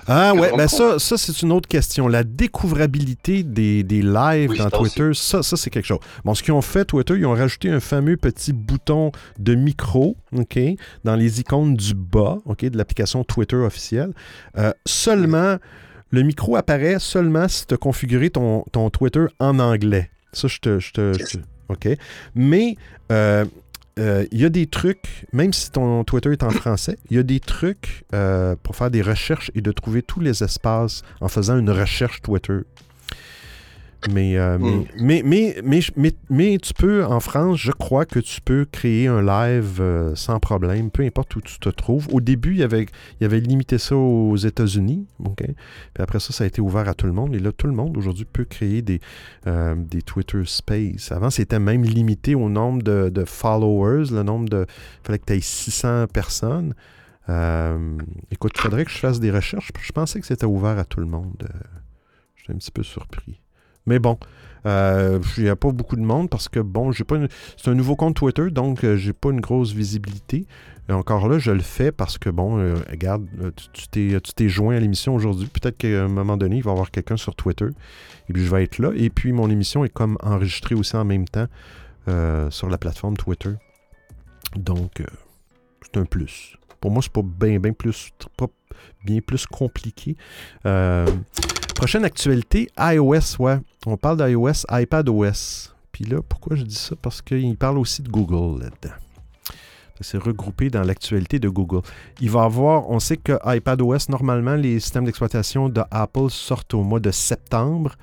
S1: Ah ouais, ben ça, ça c'est une autre question. La découvrabilité des, des lives
S3: Oui,
S1: dans Twitter, ça, ça c'est quelque chose. Bon, ce qu'ils ont fait, Twitter, ils ont rajouté un fameux petit bouton de micro, OK, dans les icônes du bas, OK, de l'application Twitter officielle. Euh, seulement, le micro apparaît seulement si tu as configuré ton, ton Twitter en anglais. Ça, je te... je OK. Mais... euh, euh, il y a des trucs, même si ton Twitter est en français, il y a des trucs euh, pour faire des recherches et de trouver tous les espaces en faisant une recherche Twitter. Mais, euh,
S3: Mm.
S1: mais, mais, mais, mais, mais, tu peux, en France, je crois que tu peux créer un live euh, sans problème, peu importe où tu te trouves. Au début, il y avait, il y avait limité ça aux États-Unis. Puis après ça, ça a été ouvert à tout le monde. Et là, tout le monde aujourd'hui peut créer des, euh, des Twitter Space. Avant, c'était même limité au nombre de, de followers, le nombre de. Il fallait que tu aies 600 personnes. Écoute, il faudrait que je fasse des recherches. Je pensais que c'était ouvert à tout le monde. J'étais un petit peu surpris. Mais bon, euh, il n'y a pas beaucoup de monde parce que, bon, j'ai pas c'est un nouveau compte Twitter, donc euh, j'ai pas une grosse visibilité. Encore là, je le fais parce que, bon, euh, regarde, euh, tu- t'es tu t'es joint à l'émission aujourd'hui. Peut-être qu'à un moment donné, il va y avoir quelqu'un sur Twitter. Et puis, je vais être là. Et puis, mon émission est comme enregistrée aussi en même temps sur la plateforme Twitter. Donc, c'est un plus. Pour moi, c'est pas bien bien plus, pas bien plus compliqué. Euh, prochaine actualité, iOS, ouais. On parle d'iOS, iPadOS. Puis là, pourquoi je dis ça? Parce qu'il parle aussi de Google là-dedans. C'est regroupé dans l'actualité de Google. Il va avoir, on sait que iPadOS, normalement, les systèmes d'exploitation de Apple sortent au mois de septembre.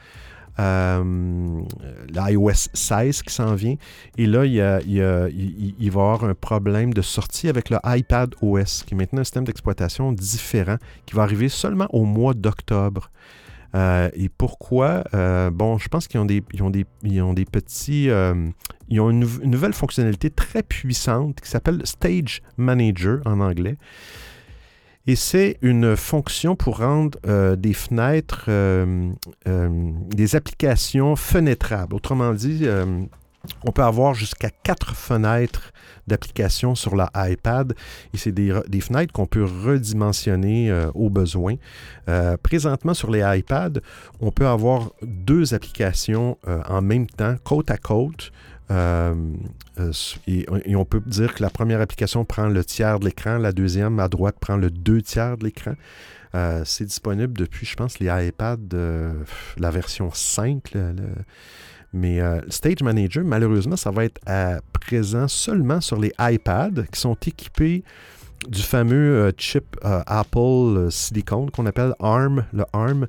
S1: Euh, l'iOS 16 qui s'en vient. Et là, il va y avoir un problème de sortie avec le iPad OS, qui est maintenant un système d'exploitation différent, qui va arriver seulement au mois d'octobre. Euh, et pourquoi? Euh, bon, je pense qu'ils ont des, ils ont des, ils ont des petits... euh, ils ont une, une nouvelle fonctionnalité très puissante qui s'appelle Stage Manager en anglais. Et c'est une fonction pour rendre des fenêtres, des applications fenêtrables. Autrement dit, on peut avoir jusqu'à quatre fenêtres d'applications sur la iPad et c'est des, re- des fenêtres qu'on peut redimensionner euh, au besoin. Euh, présentement, sur les iPads, on peut avoir deux applications euh, en même temps, côte à côte. Et, on peut dire que la première application prend le tiers de l'écran, la deuxième à droite prend le deux tiers de l'écran. C'est disponible depuis, je pense, les iPads, la version 5. le- le- mais euh, Stage Manager, malheureusement, ça va être à présent seulement sur les iPads qui sont équipés du fameux euh, chip euh, Apple euh, Silicon qu'on appelle ARM, le ARM,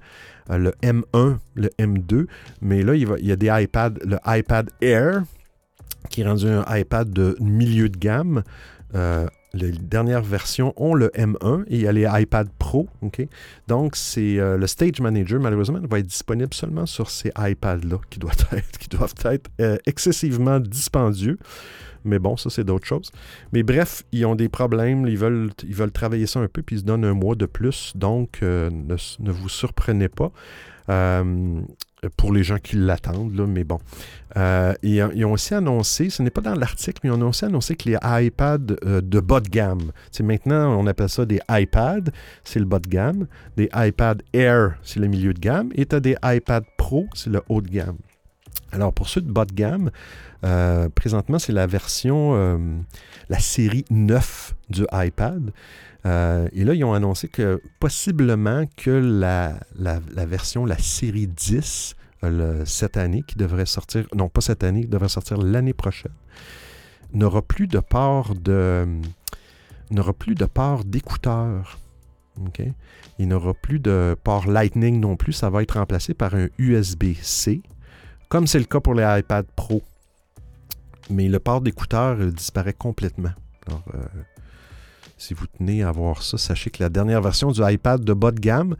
S1: le M1, le M2. Mais là, il, y a des iPads, le iPad Air, qui est rendu un iPad de milieu de gamme. Les dernières versions ont le M1 et il y a les iPad Pro. ok? Donc, c'est euh, le Stage Manager, malheureusement, va être disponible seulement sur ces iPads-là qui, doivent être, euh, excessivement dispendieux. Mais bon, ça, c'est d'autres choses. Mais bref, ils ont des problèmes. Ils veulent, travailler ça un peu, puis ils se donnent un mois de plus. Donc, euh, ne, vous surprenez pas. Euh, pour les gens qui l'attendent, là, mais bon. Euh, ils, ils, ont aussi annoncé, ce n'est pas dans l'article, mais ils ont aussi annoncé que les iPads euh, de bas de gamme, c'est maintenant on appelle ça des iPads, c'est le bas de gamme, des iPad Air, c'est le milieu de gamme, et tu as des iPad Pro, c'est le haut de gamme. Alors pour ceux de bas de gamme, euh, présentement c'est la version, euh, la série 9 du iPad. Euh, et là, ils ont annoncé que possiblement que la, la, version, la série 10, euh, cette année, qui devrait sortir, non pas cette année, qui devrait sortir l'année prochaine, n'aura plus de port de n'aura plus de port d'écouteurs. Il n'aura plus de port Lightning non plus. Ça va être remplacé par un USB-C, comme c'est le cas pour les iPad Pro. Mais le port d'écouteurs disparaît complètement. Alors, euh, si vous tenez à voir ça, sachez que la dernière version du iPad de bas de gamme,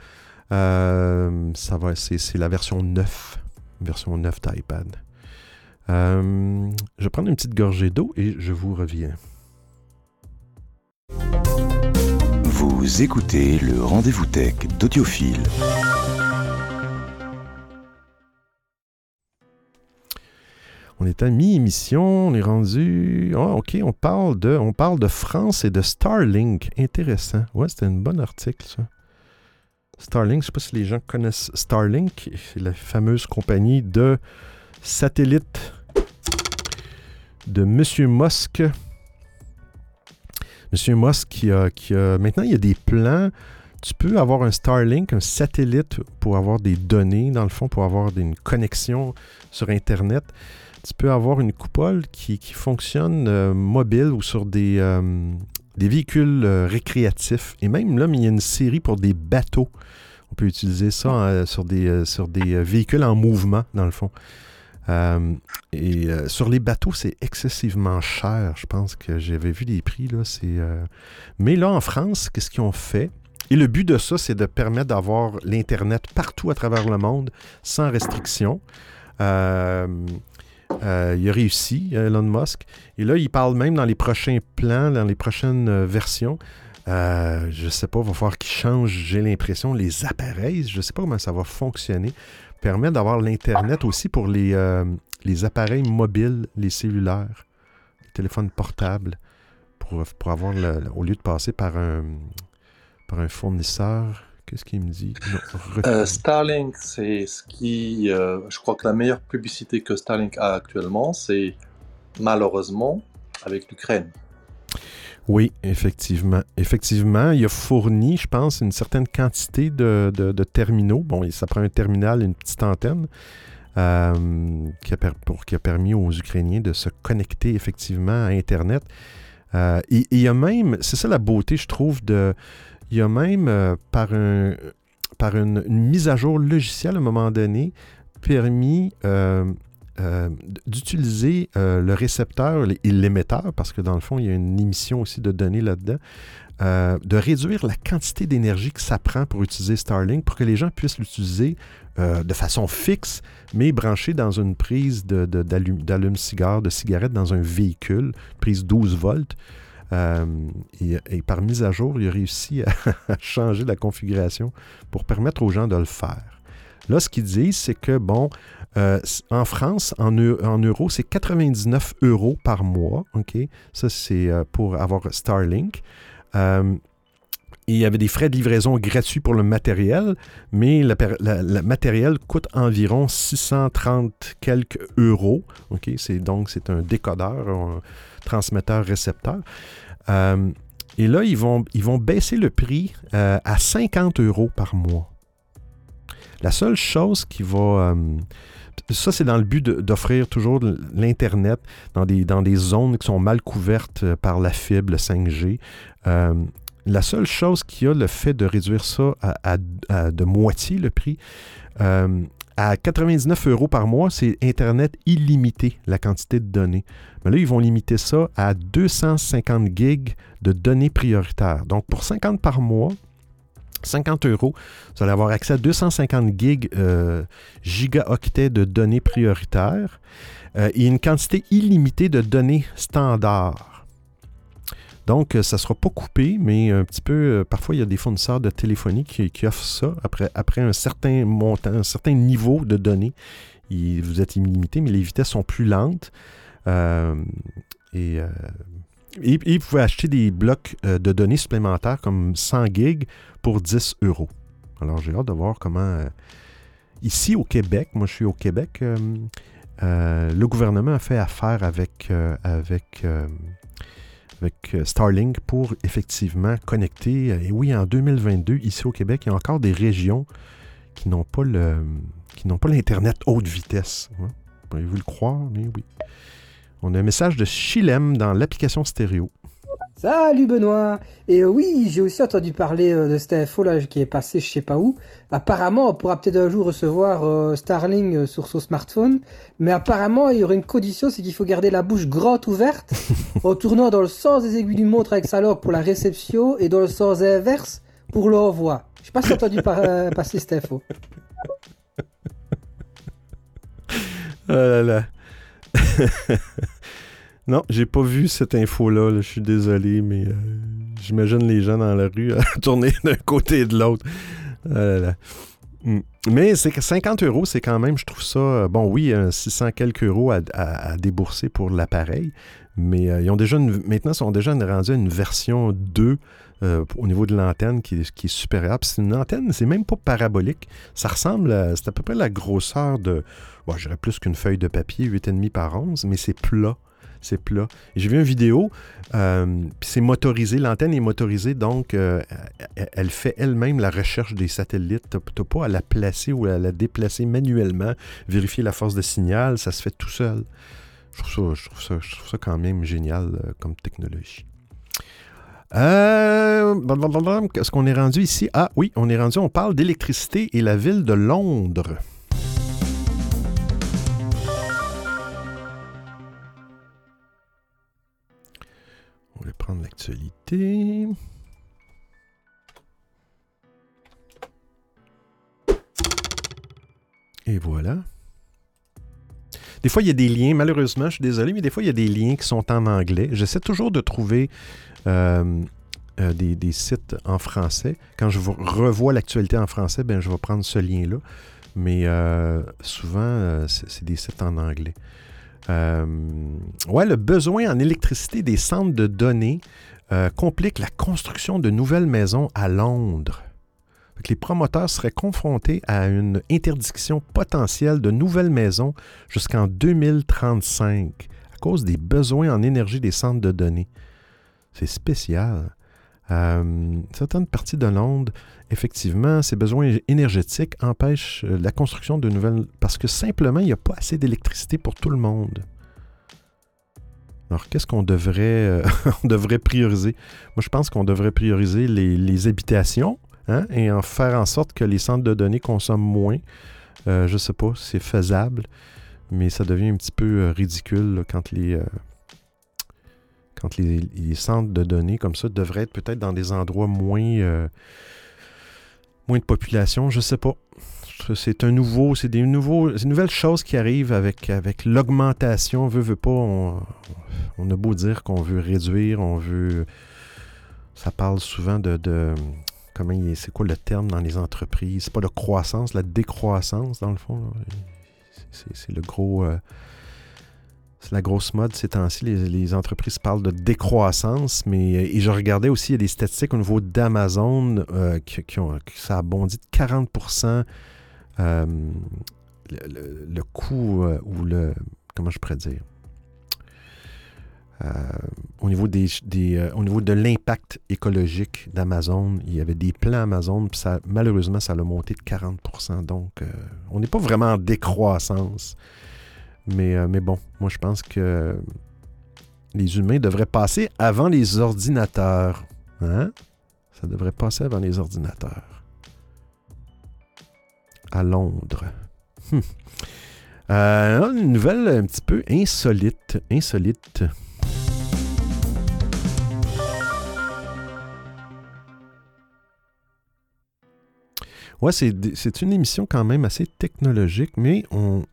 S1: euh, c'est, la version 9. Version 9 d'iPad. Euh, je vais prendre une petite gorgée d'eau et je vous reviens.
S6: Vous écoutez le rendez-vous tech d'Audiophile.
S1: On est à mi-émission, on est rendu. Oh, OK, on parle, de, France et de Starlink. Intéressant. Ouais, c'était un bon article, ça. Starlink, je ne sais pas si les gens connaissent Starlink. C'est la fameuse compagnie de satellites de M. Musk. M. Musk qui a, qui a, Maintenant, il y a des plans. Tu peux avoir un Starlink, un satellite pour avoir des données, dans le fond, pour avoir une connexion sur Internet tu peux avoir une coupole qui, qui fonctionne euh, mobile ou sur des, euh, des véhicules euh, récréatifs. Et même là, il y a une série pour des bateaux. On peut utiliser ça hein, sur des, sur des véhicules en mouvement, dans le fond. et sur les bateaux, c'est excessivement cher. Je pense que j'avais vu les prix. Là, Mais là, en France, qu'est-ce qu'ils ont fait? Et le but de ça, c'est de permettre d'avoir l'Internet partout à travers le monde sans restriction. Euh, il a réussi, Elon Musk. Et là, il parle même dans les prochains plans, dans les prochaines euh, versions. Euh, je ne sais pas, il va falloir qu'il change, j'ai l'impression, les appareils. Je ne sais pas comment ça va fonctionner. Permet d'avoir l'Internet aussi pour les, euh, les appareils mobiles, les cellulaires, les téléphones portables, pour, pour avoir, au lieu de passer par un, par un fournisseur Qu'est-ce qu'il me dit?
S3: Non, euh, Starlink, c'est ce qui. Euh, je crois que la meilleure publicité que Starlink a actuellement, c'est malheureusement avec l'Ukraine.
S1: Oui, effectivement. Effectivement, il a fourni, je pense, une certaine quantité de, de, de terminaux. Bon, ça prend un terminal, une petite antenne, euh, qui, a per, pour, qui a permis aux Ukrainiens de se connecter effectivement à Internet. Euh, et il y a même, c'est ça la beauté, je trouve, de, il y a même, euh, par, un, par une, mise à jour logicielle à un moment donné, permis euh, euh, d'utiliser le récepteur et l'émetteur, parce que dans le fond, il y a une émission aussi de données là-dedans, de réduire la quantité d'énergie que ça prend pour utiliser Starlink pour que les gens puissent l'utiliser de façon fixe, mais branché dans une prise d'allume-cigare, de, de cigarette dans un véhicule, prise 12 volts. Euh, et, par mise à jour, il a réussi à, changer la configuration pour permettre aux gens de le faire. Là, ce qu'ils disent, c'est que, bon, euh, en France, en, euros, c'est 99 euros par mois. OK? Ça, c'est euh, pour avoir Starlink. Il y avait des frais de livraison gratuits pour le matériel, mais le, matériel coûte environ 630 quelques euros. C'est, donc, c'est un décodeur, transmetteur-récepteur. Euh, et là, ils vont, baisser le prix euh, à 50 euros par mois. La seule chose qui va... Euh, ça, c'est dans le but d'offrir toujours l'Internet dans des, zones qui sont mal couvertes par la fibre, le 5G. Euh, la seule chose qui a le fait de réduire ça à, de moitié le prix, à 99 euros par mois, c'est Internet illimité, la quantité de données. Mais là, ils vont limiter ça à 250 gigs de données prioritaires. Donc, pour 50 par mois, 50 euros, vous allez avoir accès à 250 gigs euh, gigaoctets de données prioritaires euh, et une quantité illimitée de données standards. Donc, euh, ça ne sera pas coupé, mais un petit peu, euh, parfois, il y a des fournisseurs de téléphonie qui, offrent ça après, un certain montant, un certain niveau de données. Vous êtes illimité, mais les vitesses sont plus lentes. Euh, et, vous pouvez acheter des blocs de données supplémentaires comme 100 gigs pour 10 euros. Alors, j'ai hâte de voir comment. ici au Québec, moi je suis au Québec, le gouvernement a fait affaire avec, avec, avec euh, Starlink pour effectivement connecter. euh, Et oui, en 2022, ici au Québec, il y a encore des régions qui n'ont pas le qui n'ont pas l'Internet haute vitesse. Pouvez-vous le croire? Mais oui. On a un message de Chilem dans l'application stéréo.
S7: Salut Benoît Et euh, oui, j'ai aussi entendu parler euh, de cette info là qui est passée je sais pas où. Apparemment, on pourra peut-être un jour recevoir euh, Starlink euh, sur son smartphone, mais apparemment, il y aurait une condition, c'est qu'il faut garder la bouche grande ouverte en tournant dans le sens des aiguilles d'une montre avec sa langue pour la réception et dans le sens inverse pour l'envoi. Je sais pas si tu as entendu par- euh, passer cette info.
S1: Ah là là. non, j'ai pas vu cette info-là. là. Je suis désolé, mais euh, j'imagine les gens dans la rue à tourner d'un côté et de l'autre. Ah là là. Mm. Mais c'est que 50 euros, c'est quand même, je trouve ça. euh, Bon, oui, euh, 600 quelques euros à, débourser pour l'appareil, mais euh, ils ont déjà une- maintenant, ils sont déjà rendus une version 2 euh, au niveau de l'antenne qui, est- supérieure. C'est une antenne, c'est même pas parabolique. Ça ressemble à. C'est à peu près la grosseur de. Bon, je dirais plus qu'une feuille de papier, 8,5 par 11, mais c'est plat. C'est plat. J'ai vu une vidéo, euh, c'est motorisé. L'antenne est motorisée, donc euh, elle, fait elle-même la recherche des satellites. Tu n'as pas à la placer ou à la déplacer manuellement, vérifier la force de signal, ça se fait tout seul. Je trouve ça, je trouve ça, je trouve ça quand même génial euh, comme technologie. Euh, Est-ce qu'on est rendu ici? Ah oui, on est rendu, on parle d'électricité et la ville de Londres. On va prendre l'actualité. Et voilà. Des fois, il y a des liens, malheureusement, je suis désolé, mais des fois, il y a des liens qui sont en anglais. J'essaie toujours de trouver euh, euh, des, sites en français. Quand je revois l'actualité en français, ben, je vais prendre ce lien-là. Mais euh, souvent, c'est des sites en anglais. Euh, le besoin en électricité des centres de données euh, complique la construction de nouvelles maisons à Londres. Les promoteurs seraient confrontés à une interdiction potentielle de nouvelles maisons jusqu'en 2035 à cause des besoins en énergie des centres de données. C'est spécial. Euh, certaines parties de Londres, effectivement, ces besoins énergétiques empêchent la construction de nouvelles... Parce que simplement, il n'y a pas assez d'électricité pour tout le monde. Alors, qu'est-ce qu'on devrait, euh, devrait prioriser? Moi, je pense qu'on devrait prioriser les, habitations hein, et en faire en sorte que les centres de données consomment moins. Euh, je ne sais pas c'est faisable, mais ça devient un petit peu ridicule quand les... quand les, centres de données comme ça devraient être peut-être dans des endroits moins, euh, moins de population, je sais pas. C'est un nouveau, c'est des nouveaux, une nouvelle chose qui arrive avec, avec l'augmentation. Veut, veut pas, on, a beau dire qu'on veut réduire, on veut. Ça parle souvent de. comment c'est quoi le terme dans les entreprises? C'est pas la croissance, la décroissance dans le fond. C'est le gros. euh, c'est la grosse mode ces temps-ci. Les, entreprises parlent de décroissance, mais euh, je regardais aussi, il y a des statistiques au niveau d'Amazon euh, qui, ont, ça a bondi de 40 euh, le, coût ou le. Comment je pourrais dire au, niveau de l'impact écologique d'Amazon, il y avait des plans Amazon, puis malheureusement, ça l'a monté de 40% Donc, on n'est pas vraiment en décroissance. Mais, euh, mais bon, moi je pense que les humains devraient passer avant les ordinateurs. Hein? Ça devrait passer avant les ordinateurs. À Londres. Hum. Euh, une nouvelle un petit peu insolite. Insolite. Ouais, c'est une émission quand même assez technologique, mais on,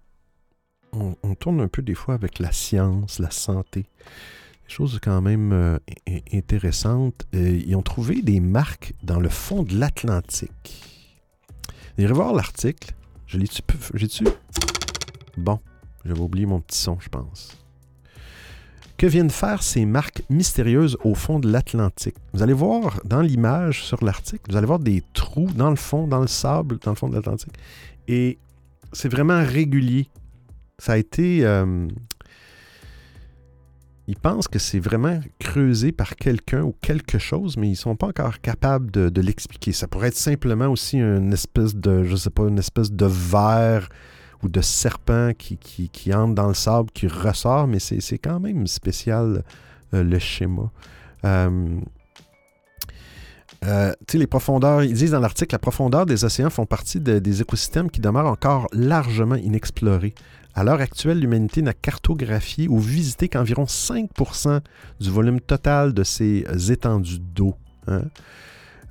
S1: on, tourne un peu des fois avec la science, la santé. Des choses quand même euh, intéressantes. Euh, ils ont trouvé des marques dans le fond de l'Atlantique. Irez voir l'article. Je l'ai-tu... J'ai-tu... Bon, j'avais oublié mon petit son, je pense. Que viennent faire ces marques mystérieuses au fond de l'Atlantique? Vous allez voir dans l'image sur l'article, vous allez voir des trous dans le fond, dans le sable, dans le fond de l'Atlantique. Et c'est vraiment régulier. Ça a été... euh, ils pensent que c'est vraiment creusé par quelqu'un ou quelque chose, mais ils sont pas encore capables de, l'expliquer. Ça pourrait être simplement aussi une espèce de, je sais pas, une espèce de verre ou de serpent qui, entre dans le sable, qui ressort, mais c'est quand même spécial euh, le schéma. Euh, euh, les profondeurs, ils disent dans l'article, la profondeur des océans font partie de- des écosystèmes qui demeurent encore largement inexplorés. À l'heure actuelle, l'humanité n'a cartographié ou visité qu'environ 5% du volume total de ces étendues d'eau. hein.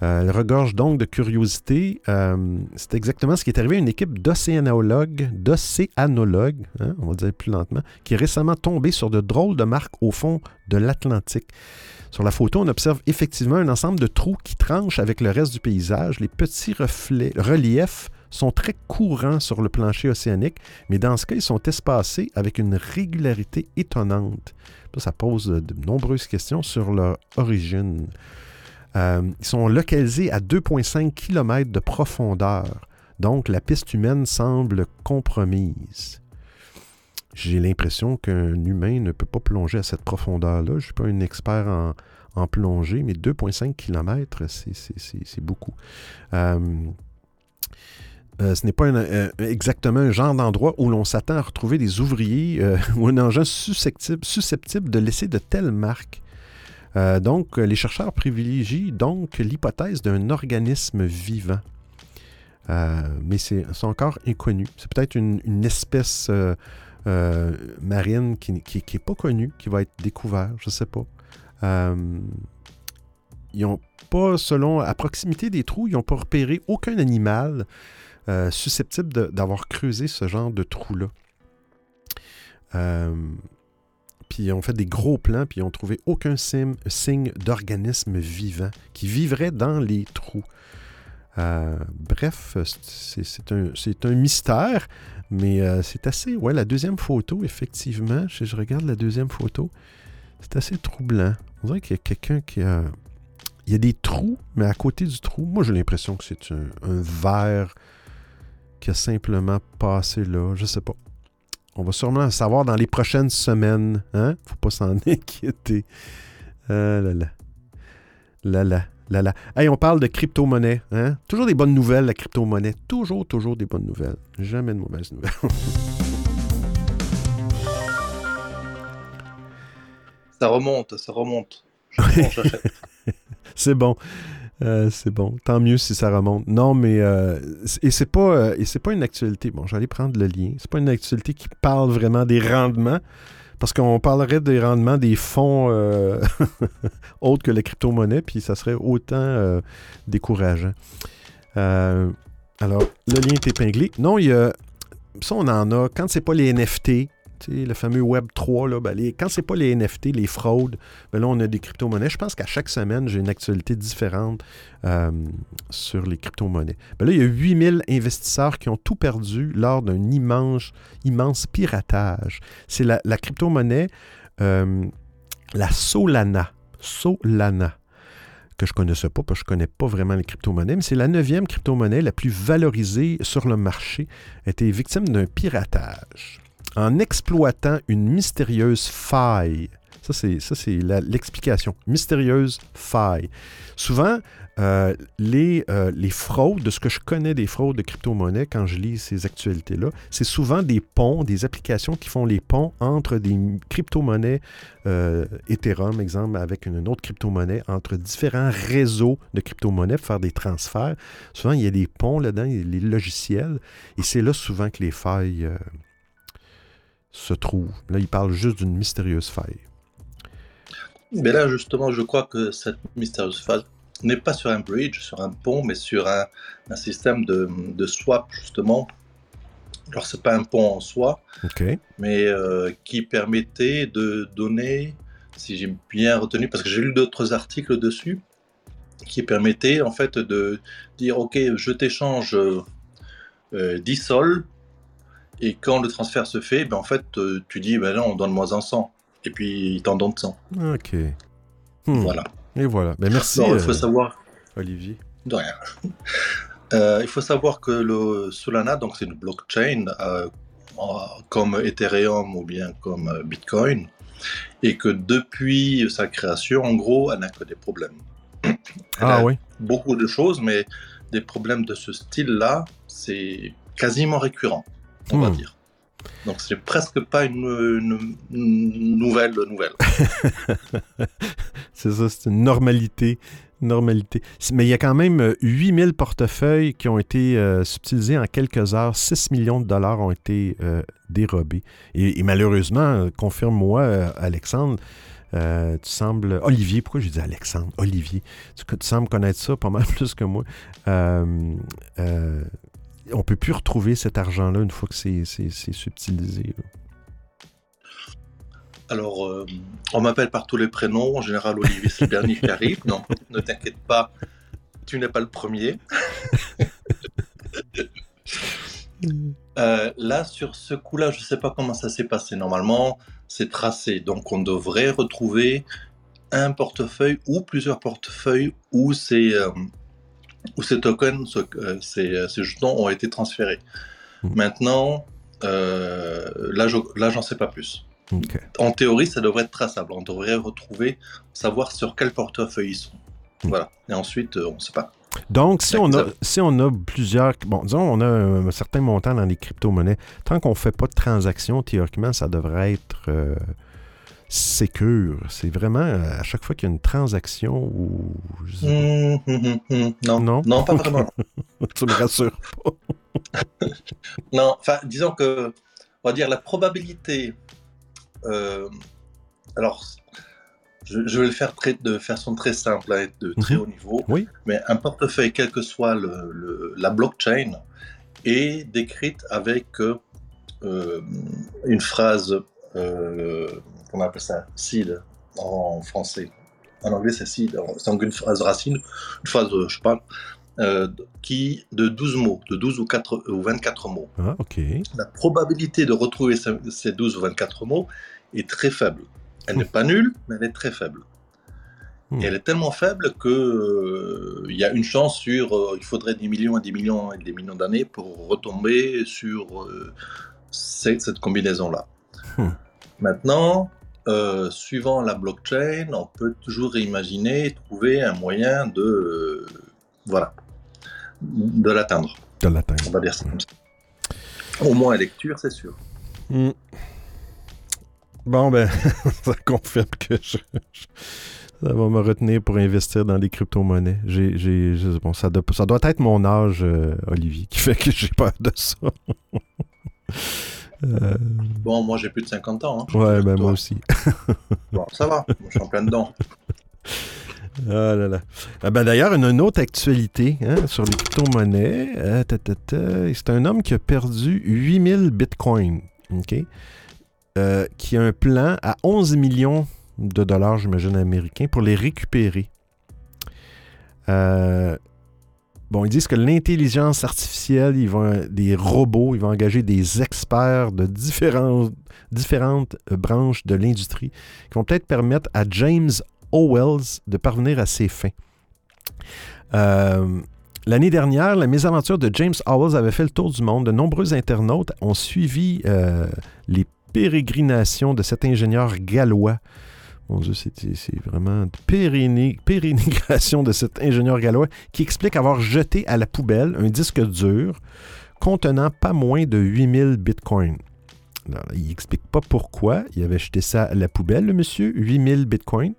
S1: Euh, elle regorge donc de curiosité. Euh, c'est exactement ce qui est arrivé à une équipe d'océanologues, d'océanologues, hein, on va dire plus lentement, qui est récemment tombée sur de drôles de marques au fond de l'Atlantique. Sur la photo, on observe effectivement un ensemble de trous qui tranchent avec le reste du paysage. Les petits reflets, reliefs sont très courants sur le plancher océanique, mais dans ce cas, ils sont espacés avec une régularité étonnante. Ça, pose de nombreuses questions sur leur origine. Euh, ils sont localisés à 2,5 km de profondeur. Donc, la piste humaine semble compromise. J'ai l'impression qu'un humain ne peut pas plonger à cette profondeur-là. Je ne suis pas un expert en, plongée, mais 2,5 km, c'est beaucoup. Euh, euh, ce n'est pas exactement un genre d'endroit où l'on s'attend à retrouver des ouvriers euh, ou un engin susceptible, de laisser de telles marques. Euh, donc, les chercheurs privilégient donc l'hypothèse d'un organisme vivant. Mais c'est encore inconnu. C'est peut-être une, espèce marine qui n'est pas connue, qui va être découverte, je ne sais pas. Ils n'ont pas, selon, à proximité des trous, ils n'ont pas repéré aucun animal euh, susceptible d'avoir creusé ce genre de trou-là. Euh, puis ils ont fait des gros plans, puis ils n'ont trouvé aucun signe d'organisme vivant qui vivrait dans les trous. Euh, bref, c'est un, mystère, mais c'est assez... Ouais, la deuxième photo, effectivement, je, je regarde la deuxième photo, c'est assez troublant. On dirait qu'il y a quelqu'un qui a... Il y a des trous, mais à côté du trou, moi j'ai l'impression que c'est un, un verre qui a simplement passé là. Je sais pas. On va sûrement le savoir dans les prochaines semaines. Hein? Faut pas s'en inquiéter. Ah là là. Là là. Là là. Hey, on parle de crypto-monnaie. Hein? Toujours des bonnes nouvelles, la crypto-monnaie. Toujours, toujours des bonnes nouvelles. Jamais de mauvaises nouvelles.
S3: Ça remonte, ça remonte.
S1: C'est bon. Euh, c'est bon. Tant mieux si ça remonte. Non, mais euh, et c'est pas euh, pas une actualité. Bon, aller prendre le lien. C'est pas une actualité qui parle vraiment des rendements. Parce qu'on parlerait des rendements des fonds autres que la crypto-monnaie, puis ça serait autant décourageant. Alors, le lien est épinglé. Non, il y a. Ça, on en a. Quand c'est pas les NFT, le fameux Web 3, là, ben, les- quand pas les NFT, les fraudes, ben là, on a des crypto-monnaies. Je pense qu'à chaque semaine, j'ai une actualité différente euh, sur les crypto-monnaies. Ben là, il y a 8000 investisseurs qui ont tout perdu lors d'un immense, immense piratage. C'est la, la crypto-monnaie, euh, la Solana. Solana que je ne connaissais pas, parce que je ne connais pas vraiment les crypto-monnaies, mais c'est la neuvième crypto-monnaie la plus valorisée sur le marché, a été victime d'un piratage en exploitant une mystérieuse faille. Ça, c'est, l'explication. Mystérieuse faille. Souvent, euh, les, euh, les fraudes, de ce que je connais des fraudes de crypto-monnaie quand je lis ces actualités-là, c'est souvent des ponts, des applications qui font les ponts entre des crypto-monnaies euh, Ethereum, exemple, avec une autre crypto-monnaie, entre différents réseaux de crypto-monnaies pour faire des transferts. Souvent, il y a des ponts là-dedans, il y a les logiciels, et c'est là souvent que les failles se trouvent. Là, il parle juste d'une mystérieuse faille.
S3: Mais là, justement, je crois que cette mystérieuse faille, n'est pas sur un bridge, sur un pont, mais sur un, un système de, de swap, justement. Alors, c'est pas un pont en soi, mais euh, qui permettait de donner, si j'ai bien retenu, parce que j'ai lu d'autres articles dessus, qui permettait en fait de dire ok, je t'échange euh, 10 sols, et quand le transfert se fait, ben, en fait, euh, tu dis ben non, donne-moi un 100, et puis il t'en donne 100.
S1: OK. Hmm.
S3: Voilà.
S1: Et voilà. Ben, merci,
S3: Non, il faut
S1: euh,
S3: savoir
S1: Olivier.
S3: de rien. Euh, il faut savoir que le Solana, donc c'est une blockchain euh, en- comme Ethereum ou bien comme Bitcoin, et que depuis sa création, en gros, elle n'a que des problèmes. Elle
S1: Ah
S3: a
S1: oui.
S3: Beaucoup de choses, mais des problèmes de ce style-là, c'est quasiment récurrent, on va
S1: Hmm.
S3: dire. Donc c'est presque pas une, une- une nouvelle nouvelle.
S1: C'est ça, c'est une normalité. Normalité. Mais il y a quand même euh, 8000 portefeuilles qui ont été euh, subtilisés en quelques heures. 6 millions de dollars ont été euh, dérobés. Et, et malheureusement, euh, confirme-moi, euh, Alexandre, euh, tu sembles. Olivier, pourquoi je dis Alexandre? Olivier. Tu, tu sembles connaître ça pas mal plus que moi. Euh, euh, on ne peut plus retrouver cet argent-là une fois que c'est c'est- c'est subtilisé. là.
S3: Alors, euh, on m'appelle par tous les prénoms. En général, Olivier, c'est le dernier qui arrive. Non, ne t'inquiète pas, tu n'es pas le premier. Euh, là, sur ce coup-là, je ne sais pas comment ça s'est passé. Normalement, c'est tracé. Donc, on devrait retrouver un portefeuille ou plusieurs portefeuilles où ces, euh, où ces tokens, ce- euh, ces, ces jetons ont été transférés.
S1: Mm.
S3: Maintenant, euh, là, je, là, j'en sais pas plus. En théorie, ça devrait être traçable. On devrait retrouver, savoir sur quel portefeuille ils sont.
S1: Mm.
S3: Voilà. Et ensuite, euh, on ne sait pas.
S1: Donc, si on, a,
S3: Exact.
S1: si on a plusieurs. Bon, disons, on a un, certain montant dans les crypto-monnaies. Tant qu'on ne fait pas de transactions, théoriquement, ça devrait être euh, sécure. C'est vraiment euh, à chaque fois qu'il y a une transaction ou. sais
S3: Hum, hum, hum. Non,
S1: Non?
S3: non, pas vraiment.
S1: tu me rassures pas.
S3: non, enfin, disons que, on va dire, la probabilité. euh, alors, je, je vais le faire très, de façon très simple, hein, de très
S1: Mhm.
S3: haut niveau.
S1: Oui.
S3: Mais un portefeuille, quelle que soit le, le- la blockchain, est décrite avec euh, euh, une phrase, euh, qu'on appelle ça, seed en français. En anglais, c'est seed. C'est donc une phrase racine, une phrase, euh, je pas, euh, qui de 12 mots, de 12 ou, 4, ou 24 mots.
S1: Ah, OK.
S3: La probabilité de retrouver ce- ces 12 ou 24 mots est très faible. Elle n'est pas nulle, mais elle est très faible.
S1: Hmm.
S3: Et elle est tellement faible que euh, il y a une chance sur, euh, il faudrait des millions et des millions et des millions d'années pour retomber sur cette, cette combinaison-là.
S1: Hmm.
S3: Maintenant, euh, suivant la blockchain, on peut toujours imaginer trouver un moyen de, euh, voilà, de l'atteindre.
S1: De l'atteindre.
S3: On va dire ça comme ça. Au moins à lecture, c'est sûr.
S1: Hmm. Bon, ben, ça confirme que je, je- ça va me retenir pour investir dans les crypto-monnaies. J'ai, j'ai, pas, ça, doit, ça doit être mon âge, euh, Olivier, qui fait que j'ai peur de ça. Euh,
S3: Bon, moi j'ai plus de 50 ans. hein.
S1: ouais, ben
S3: Toi.
S1: moi aussi.
S3: Bon, ça va, moi, je suis en plein dedans.
S1: Ah là là. Ah ben d'ailleurs, une, une autre actualité hein, sur les crypto-monnaies. Euh, c'est un homme qui a perdu 8000 bitcoins. Euh, qui a un plan à 11 millions de dollars, j'imagine, américains, pour les récupérer. Euh, bon, ils disent que l'intelligence artificielle, ils vont, des robots, ils vont engager des experts de différentes euh, branches de l'industrie qui vont peut-être permettre à James Owells de parvenir à ses fins. Euh, L'année dernière, la mésaventure de James Owells avait fait le tour du monde. De nombreux internautes ont suivi euh, les pérégrinations de cet ingénieur gallois. Mon Dieu, c'est vraiment une de cet ingénieur gallois qui explique avoir jeté à la poubelle un disque dur contenant pas moins de 8000 bitcoins. Alors, il n'explique pas pourquoi il avait jeté ça à la poubelle, le monsieur, 8000 bitcoins.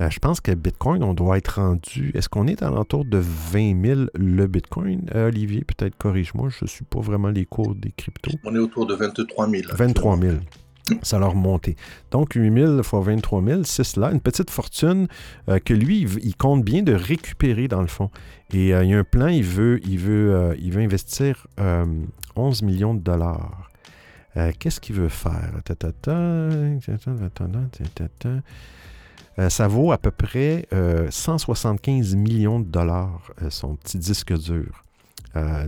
S1: Euh, je pense que Bitcoin, on doit être rendu. Est-ce qu'on est à l'entour de 20 000 le Bitcoin? Euh, Olivier, peut-être corrige-moi, je ne suis pas vraiment les cours des cryptos.
S3: On est autour de 23 000.
S1: 23 000 ça leur montait. Donc, 8 000 fois 23 000, c'est cela, une petite fortune euh, que lui, il, compte bien de récupérer dans le fond. Et euh, il y a un plan, il veut, il veut, euh, il veut investir 11 millions de dollars. Qu'est-ce qu'il veut faire? ça vaut à peu près 175 millions de dollars, son petit disque dur.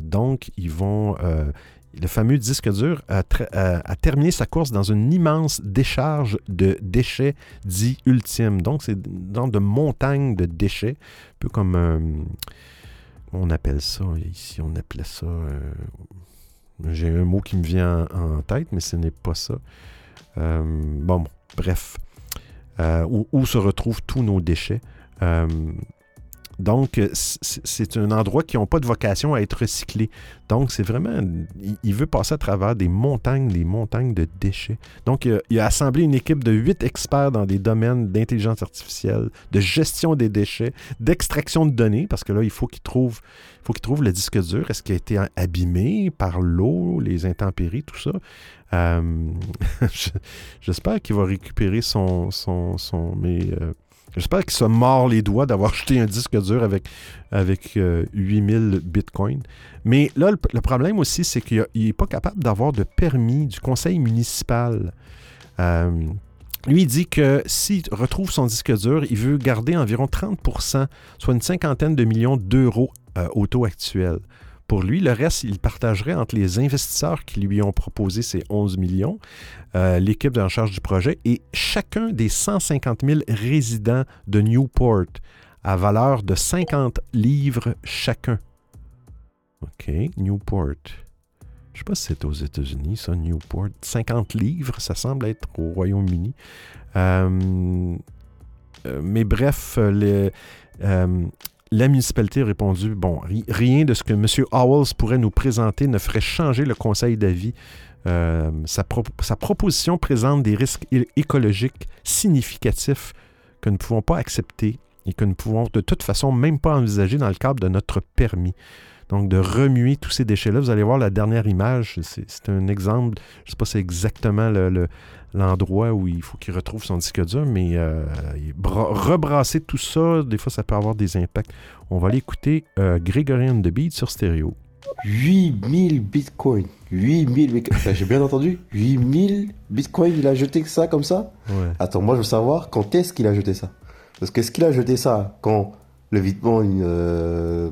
S1: donc, ils vont, le fameux disque dur a, terminé sa course dans une immense décharge de déchets dits ultimes. Donc, c'est dans de montagnes de déchets, un peu comme... euh, on appelle ça, ici, on appelait ça... euh, J'ai un mot qui me vient en, tête, mais ce n'est pas ça. Euh, bon, bref. Euh, où se retrouvent tous nos déchets. Euh, donc, euh, c'est un endroit qui n'a pas de vocation à être recyclé. Donc, c'est vraiment. Il, veut passer à travers des montagnes, des montagnes de déchets. Donc, il a, il a assemblé une équipe de huit experts dans des domaines d'intelligence artificielle, de gestion des déchets, d'extraction de données, parce que là, il faut qu'il trouve, faut qu'il trouve le disque dur. Est-ce qu'il a été abîmé par l'eau, les intempéries, tout ça? Euh, je- J'espère qu'il va récupérer son. son, son mais, euh, J'espère qu'il se mord les doigts d'avoir jeté un disque dur avec, avec euh, 8000 bitcoins. Mais là, le, problème aussi, c'est qu'il n'est pas capable d'avoir de permis du conseil municipal. Euh, lui, il dit que s'il retrouve son disque dur, il veut garder environ 30% soit une cinquantaine de millions d'euros euh, au taux actuel. Pour lui, le reste, il partagerait entre les investisseurs qui lui ont proposé ces 11 millions, euh, l'équipe en charge du projet et chacun des 150 000 résidents de Newport à valeur de 50 livres chacun. OK, Newport. Je sais pas si c'est aux États-Unis, ça, Newport. 50 livres, ça semble être au Royaume-Uni. Euh, euh, mais bref, le, euh, la municipalité a répondu bon, ri- rien de ce que M. Howells pourrait nous présenter ne ferait changer le conseil d'avis. Euh, sa, pro- sa proposition présente des risques écologiques significatifs que nous ne pouvons pas accepter et que nous ne pouvons de toute façon même pas envisager dans le cadre de notre permis. Donc, de remuer tous ces déchets-là, vous allez voir la dernière image, c'est un exemple, je ne sais pas si c'est exactement le- l'endroit où il faut qu'il retrouve son disque dur, mais euh, rebrasser tout ça, des fois, ça peut avoir des impacts. On va aller écouter euh, Gregorian the Beat sur stéréo.
S5: 8000 bitcoins. 8000 bitcoins. Enfin, J'ai bien entendu 8000 bitcoins, il a jeté ça comme ça?
S1: Ouais.
S5: Attends, moi je veux savoir quand est-ce qu'il a jeté ça? Parce que est-ce qu'il a jeté ça quand le bitcoin euh,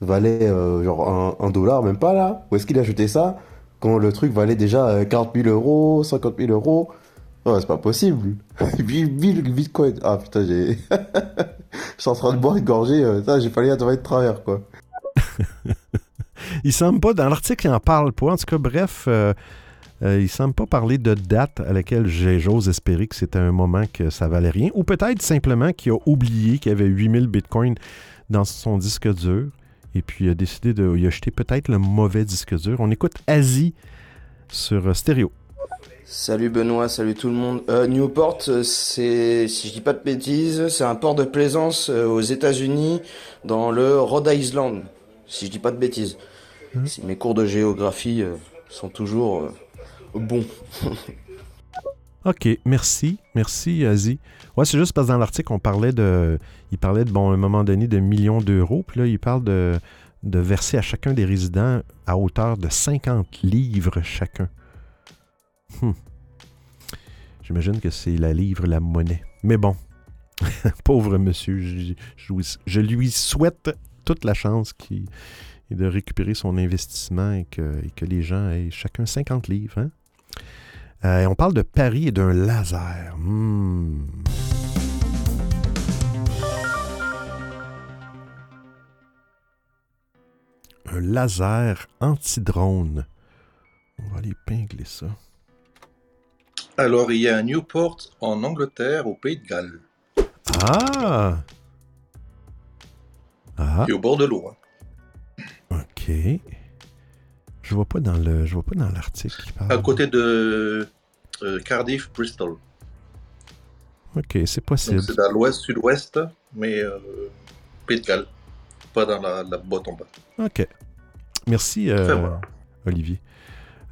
S5: valait euh, genre un, un dollar, même pas là? Ou est-ce qu'il a jeté ça quand le truc valait déjà euh, 40 000 euros, 50 000 euros Oh, c'est pas possible 8000 bitcoins Ah putain, j'ai. Je suis en train de boire une gorgée, euh, putain, j'ai failli être de travers quoi.
S1: Il semble pas, dans l'article, il n'en parle pas. En tout cas, bref, euh, euh, il semble pas parler de date à laquelle j'ose espérer que c'était un moment que ça valait rien. Ou peut-être simplement qu'il a oublié qu'il y avait 8000 bitcoins dans son disque dur. Et puis il a décidé de. Il a jeté peut-être le mauvais disque dur. On écoute Asie sur euh, stéréo.
S8: Salut Benoît, salut tout le monde. Euh, Newport, euh, c'est, si je dis pas de bêtises, c'est un port de plaisance aux États-Unis, dans le Rhode Island, si je dis pas de bêtises. Si mes cours de géographie euh, sont toujours euh, bons.
S1: OK, merci. Merci, Asie. Ouais, c'est juste parce que dans l'article, on parlait de. Il parlait de, bon, à un moment donné, de millions d'euros. Puis là, il parle de, verser à chacun des résidents à hauteur de 50 livres chacun. Hmm. J'imagine que c'est la livre, la monnaie. Mais bon, pauvre monsieur, je, lui- souhaite toute la chance de récupérer son investissement et que, et que les gens aient chacun 50 livres. Hein? Euh, on parle de Paris et d'un laser. Hmm. Un laser anti-drone. On va aller pingler ça.
S3: Alors, il y a un Newport en Angleterre, au Pays de Galles,
S1: Ah! Ah,
S3: est au bord de l'eau. hein.
S1: ok. Je vois pas dans le, je vois pas dans l'article.
S3: À côté de euh, Cardiff, Bristol.
S1: Ok, c'est possible.
S3: c'est dans l'ouest, sud-ouest, mais euh, Pays de Galles. Pas dans la, la boîte en bas.
S1: Ok. Merci, euh,
S3: voilà.
S1: Olivier.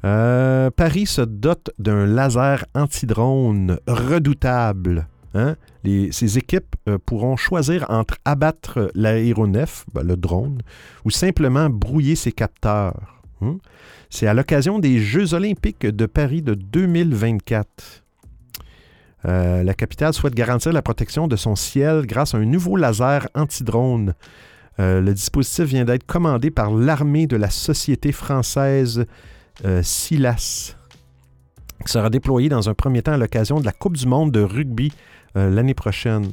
S1: Euh, Paris se dote d'un laser anti-drone redoutable. Hein? Les, ces équipes euh, pourront choisir entre abattre l'aéronef, ben, le drone, ou simplement brouiller ses capteurs. Hein. C'est à l'occasion des Jeux olympiques de Paris de 2024. Euh, la capitale souhaite garantir la protection de son ciel grâce à un nouveau laser anti-drone. Euh, le dispositif vient d'être commandé par l'armée de la société française euh, SILAS, qui sera déployé dans un premier temps à l'occasion de la Coupe du monde de rugby l'année prochaine.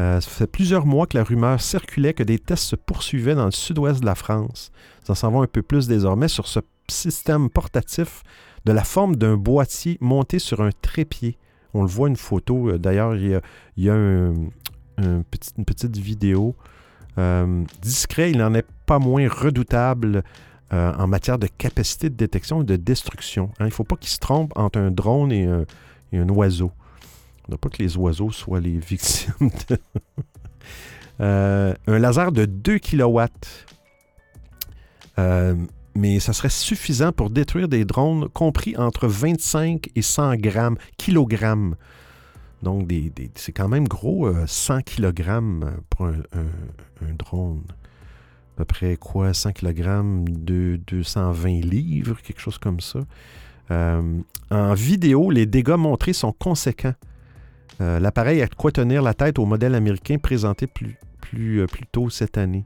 S1: Euh, ça fait plusieurs mois que la rumeur circulait que des tests se poursuivaient dans le sud-ouest de la France. Nous en savons un peu plus désormais sur ce système portatif de la forme d'un boîtier monté sur un trépied. On le voit une photo. euh, D'ailleurs, il y a, une petite vidéo. Euh, discret, il n'en est pas moins redoutable en matière de capacité de détection et de destruction. hein. Il ne faut pas qu'il se trompe entre un drone et un oiseau. Ne faut pas que les oiseaux soient les victimes. Euh, un laser de 2 kW. Euh, mais ça serait suffisant pour détruire des drones compris entre 25 et 100 grammes, kilogrammes. Donc, c'est quand même gros, euh, 100 kg pour un, drone. À peu près quoi, 100 kg, de 220 livres, quelque chose comme ça. Euh, en vidéo, les dégâts montrés sont conséquents. Euh, L'appareil a de quoi tenir la tête au modèle américain présenté plus, euh, tôt cette année.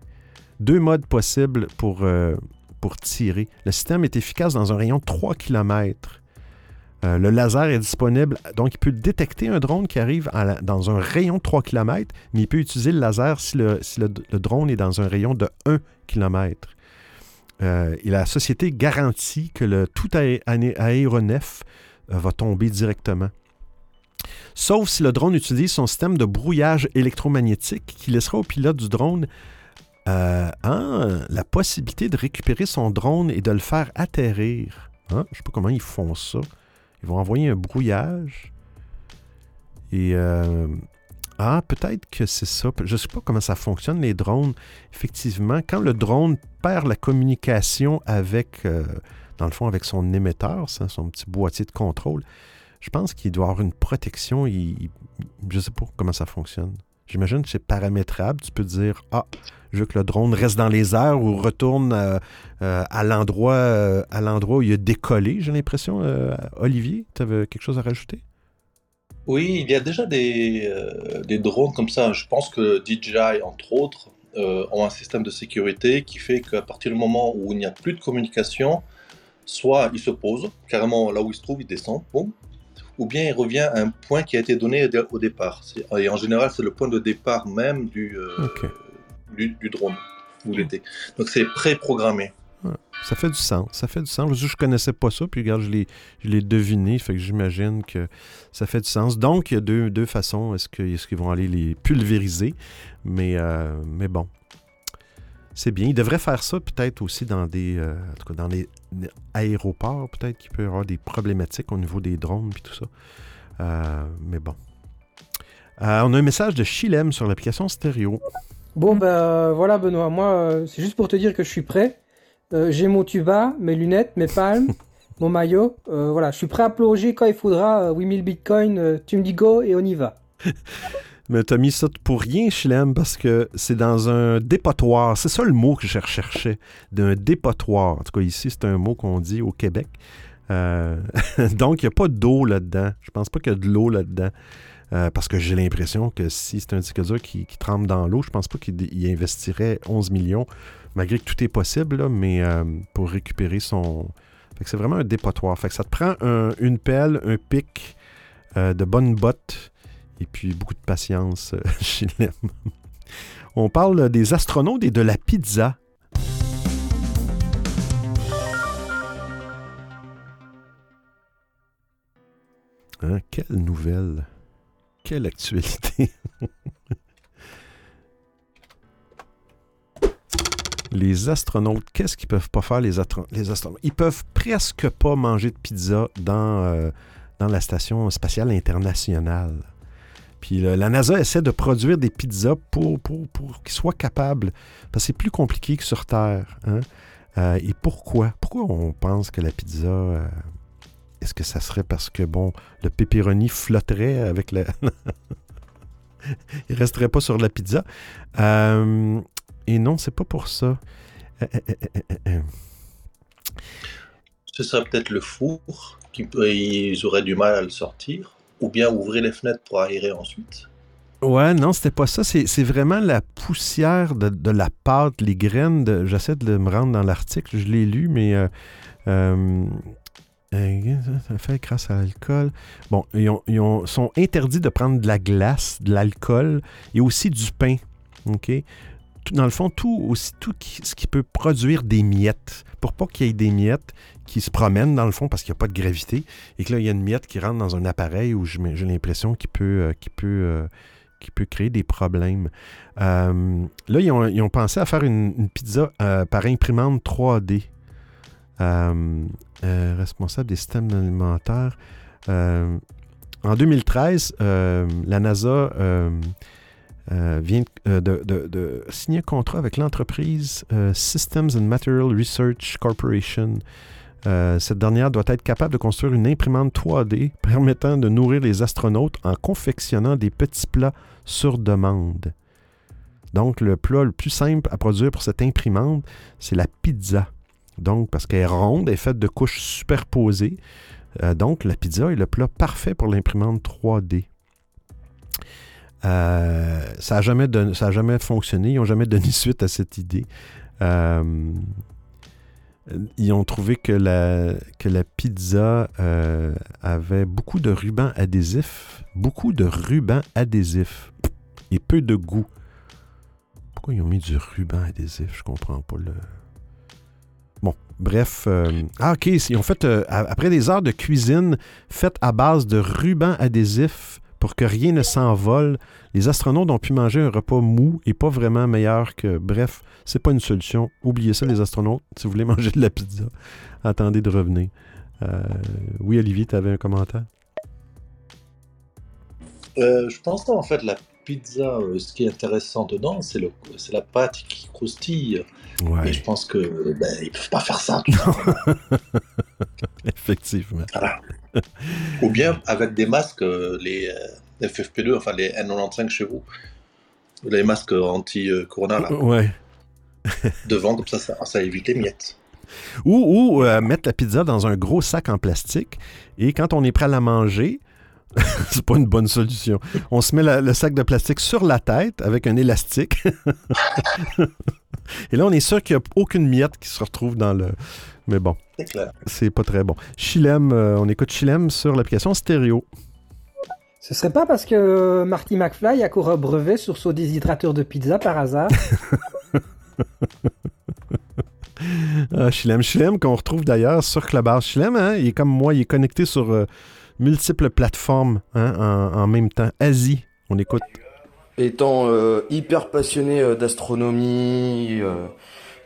S1: Deux modes possibles pour, euh, pour tirer. Le système est efficace dans un rayon de 3 km. Le laser est disponible, donc il peut détecter un drone qui arrive dans un rayon de 3 km, mais il peut utiliser le laser si le, drone est dans un rayon de 1 km. Et la société garantit que le tout aéronef va tomber directement. Sauf si le drone utilise son système de brouillage électromagnétique qui laissera au pilote du drone euh, hein, la possibilité de récupérer son drone et de le faire atterrir. Hein? Je ne sais pas comment ils font ça. Ils vont envoyer un brouillage. Et euh, ah, peut-être que c'est ça. Je ne sais pas comment ça fonctionne, les drones. Effectivement, quand le drone perd la communication avec, euh, dans le fond, avec son émetteur, ça, son petit boîtier de contrôle, je pense qu'il doit avoir une protection. Je ne sais pas comment ça fonctionne. J'imagine que c'est paramétrable. Tu peux dire, ah, je veux que le drone reste dans les airs ou retourne euh, euh, à l'endroit euh, à l'endroit où il a décollé, j'ai l'impression. Olivier, tu avais quelque chose à rajouter?
S3: Oui, il y a déjà des, des drones comme ça. Je pense que DJI, entre autres, ont un système de sécurité qui fait qu'à partir du moment où il n'y a plus de communication, soit il se pose, carrément là où il se trouve, il descend, boum, ou bien il revient à un point qui a été donné au départ. Et en général, c'est le point de départ même du, euh, du, du drone était. Donc c'est préprogrammé.
S1: Ça fait du sens. Ça fait du sens. Je ne connaissais pas ça, puis regarde, je l'ai, deviné, fait que j'imagine que ça fait du sens. Donc, il y a deux, deux façons. Est-ce, que, est-ce qu'ils vont aller les pulvériser? Mais, euh, mais bon, c'est bien. Ils devraient faire ça peut-être aussi dans des, euh, en tout cas, dans les aéroports. Peut-être qu'il peut y avoir des problématiques au niveau des drones puis tout ça. Euh, mais bon. Euh, on a un message de Chilem sur l'application stéréo.
S7: Bon, ben euh, voilà, Benoît. Moi, c'est juste pour te dire que je suis prêt. J'ai mon tuba, mes lunettes, mes palmes, mon maillot. Voilà, je suis prêt à plonger quand il faudra. euh, 8000 bitcoins, tu me dis go et on y va.
S1: Mais t'as mis ça pour rien, Chilem, parce que c'est dans un dépotoir. C'est ça le mot que je recherchais, d'un dépotoir. En tout cas, ici, c'est un mot qu'on dit au Québec. Euh, donc, il n'y a pas d'eau là-dedans. Je pense pas qu'il y a de l'eau là-dedans. Euh, parce que j'ai l'impression que si c'est un disque dur qui, qui trempe dans l'eau, je pense pas qu'il il investirait 11 millions, malgré que tout est possible, mais euh, pour récupérer son... C'est vraiment un dépotoir. Fait que ça te prend un- une pelle, un pic, de bonnes bottes, et puis beaucoup de patience euh, chez Lem. On parle des astronautes et de la pizza. Hein, quelle nouvelle. Quelle actualité. les astronautes, qu'est-ce qu'ils peuvent pas faire, les, astro- les astronautes? Ils peuvent presque pas manger de pizza dans, euh, dans la station spatiale internationale. Puis le- la NASA essaie de produire des pizzas pour, pour, qu'ils soient capables, parce que c'est plus compliqué que sur Terre. hein. Euh, et pourquoi? Pourquoi on pense que la pizza... euh, Est-ce que ça serait parce que, bon, le pepperoni flotterait avec la... Il resterait pas sur la pizza? Euh, et non, c'est pas pour ça.
S3: Ce serait peut-être le four, qui ils auraient du mal à le sortir, ou bien ouvrir les fenêtres pour aérer ensuite?
S1: Ouais, non, c'était pas ça. C'est vraiment la poussière de, de la pâte, les graines. J'essaie de me rendre dans l'article, je l'ai lu, mais euh, euh, euh, ça fait grâce à l'alcool. Bon, ils, ont- ils ont- sont interdits de prendre de la glace, de l'alcool et aussi du pain. OK? Dans le fond, tout, aussi, tout ce qui peut produire des miettes. Pour pas qu'il y ait des miettes qui se promènent dans le fond parce qu'il n'y a pas de gravité et que là, il y a une miette qui rentre dans un appareil où j'ai l'impression qu'il peut, euh, peut, euh, peut créer des problèmes. Euh, là, ils ont, ils ont pensé à faire une, pizza par imprimante 3D. Euh, euh, responsable des systèmes alimentaires. En 2013, euh, la NASA vient de, signer un contrat avec l'entreprise Systems and Material Research Corporation. Euh, cette dernière doit être capable de construire une imprimante 3D permettant de nourrir les astronautes en confectionnant des petits plats sur demande. Donc, le plat le plus simple à produire pour cette imprimante, c'est la pizza. Donc, parce qu'elle est ronde, elle est faite de couches superposées. Euh, donc, la pizza est le plat parfait pour l'imprimante 3D. Euh, ça n'a jamais, jamais fonctionné. Ils n'ont jamais donné suite à cette idée. Ils ont trouvé que la, pizza euh, avait beaucoup de rubans adhésifs. Beaucoup de rubans adhésifs. Et peu de goût. Pourquoi ils ont mis du ruban adhésif? Je comprends pas le... Bon, bref. euh, Ah, OK. Ils ont fait, euh, après des heures de cuisine faites à base de rubans adhésifs pour que rien ne s'envole, les astronautes ont pu manger un repas mou et pas vraiment meilleur que. Bref, c'est pas une solution. Oubliez ça, les astronautes. Si vous voulez manger de la pizza, attendez de revenir. Euh, oui, Olivier, tu avais un commentaire?
S3: Euh, je pense en fait la pizza, euh, ce qui est intéressant dedans, c'est le, c'est la pâte qui croustille.
S1: Ouais.
S3: Et je pense que ben, ils peuvent pas faire ça. tout.
S1: Effectivement.
S3: Voilà. Ou bien avec des masques, les euh, FFP2, enfin les N95 chez vous, les masques anti-corona là,
S1: Ouais.
S3: Devant, comme ça, ça, ça évite les miettes.
S1: Ou, ou, euh, mettre la pizza dans un gros sac en plastique et quand on est prêt à la manger, c'est pas une bonne solution. On se met la- le sac de plastique sur la tête avec un élastique. et là, on est sûr qu'il n'y a aucune miette qui se retrouve dans le. Mais bon,
S3: C'est
S1: pas très bon. Chilem, euh, on écoute Chilem sur l'application stéréo.
S7: Ce serait pas parce que euh, Marty McFly a couru un brevet sur son déshydrateur de pizza par hasard?
S1: Ah, Chilem, qu'on retrouve d'ailleurs sur Clubhouse. Chilem, hein, il est comme moi, il est connecté sur euh, multiples plateformes hein, en, même temps. Asie, on écoute.
S8: Étant euh, hyper passionné euh, d'astronomie,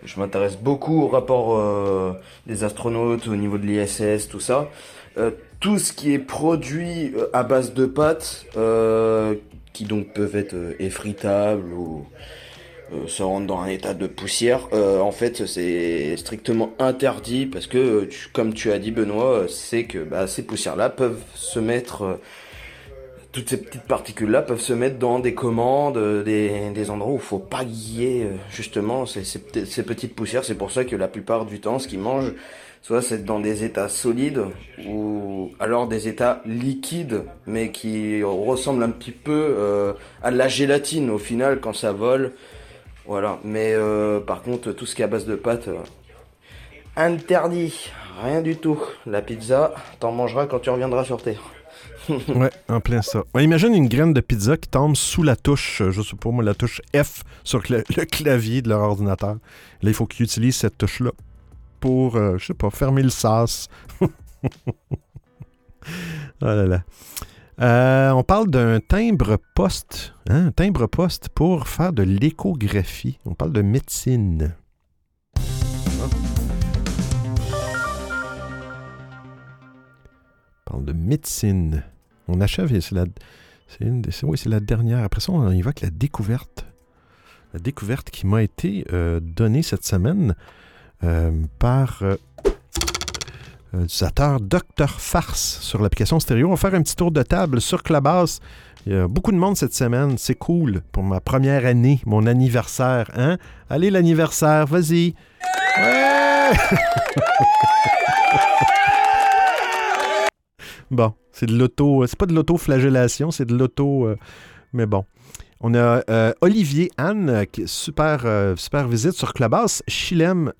S8: je m'intéresse beaucoup au rapport des astronautes au niveau de l'ISS, tout ça. Tout ce qui est produit à base de pâtes, qui donc peuvent être effritables ou se rendre dans un état de poussière, euh, en fait c'est strictement interdit parce que, euh, comme tu as dit Benoît, euh, c'est que bah, ces poussières-là peuvent se mettre... euh, toutes ces petites particules-là peuvent se mettre dans des commandes, euh, des, endroits où il faut pas guiller euh, justement ces, ces, pe- ces petites poussières. C'est pour ça que la plupart du temps, ce qu'ils mangent, soit c'est dans des états solides ou alors des états liquides, mais qui ressemblent un petit peu euh, à de la gélatine au final quand ça vole. Voilà. Mais euh, par contre, tout ce qui est à base de pâtes, euh, interdit. Rien du tout. La pizza, t'en mangeras quand tu reviendras sur Terre.
S1: Ouais, en plein ça. Imagine une graine de pizza qui tombe sous la touche, euh, je sais pas moi, la touche F sur le, clavier de leur ordinateur. Là, il faut qu'ils utilisent cette touche-là pour, je sais pas, fermer le sas. oh là là. Euh, on parle d'un timbre poste, hein, un timbre poste pour faire de l'échographie. On parle de médecine. On parle de médecine. On achève, c'est la, c'est la dernière. Après ça, on évoque la découverte. La découverte qui m'a été euh, donnée cette semaine. euh, par euh, euh, Dr Farce sur l'application stéréo. On va faire un petit tour de table sur Clubhouse. Il y a beaucoup de monde cette semaine. C'est cool pour ma première année, mon anniversaire. Hein? Allez, l'anniversaire, vas-y. Bon, c'est de l'auto. C'est pas de l'auto-flagellation, c'est de l'auto. euh, mais bon. On a euh, Olivier Anne, euh, qui super, euh, super visite sur Clubhouse. Chilem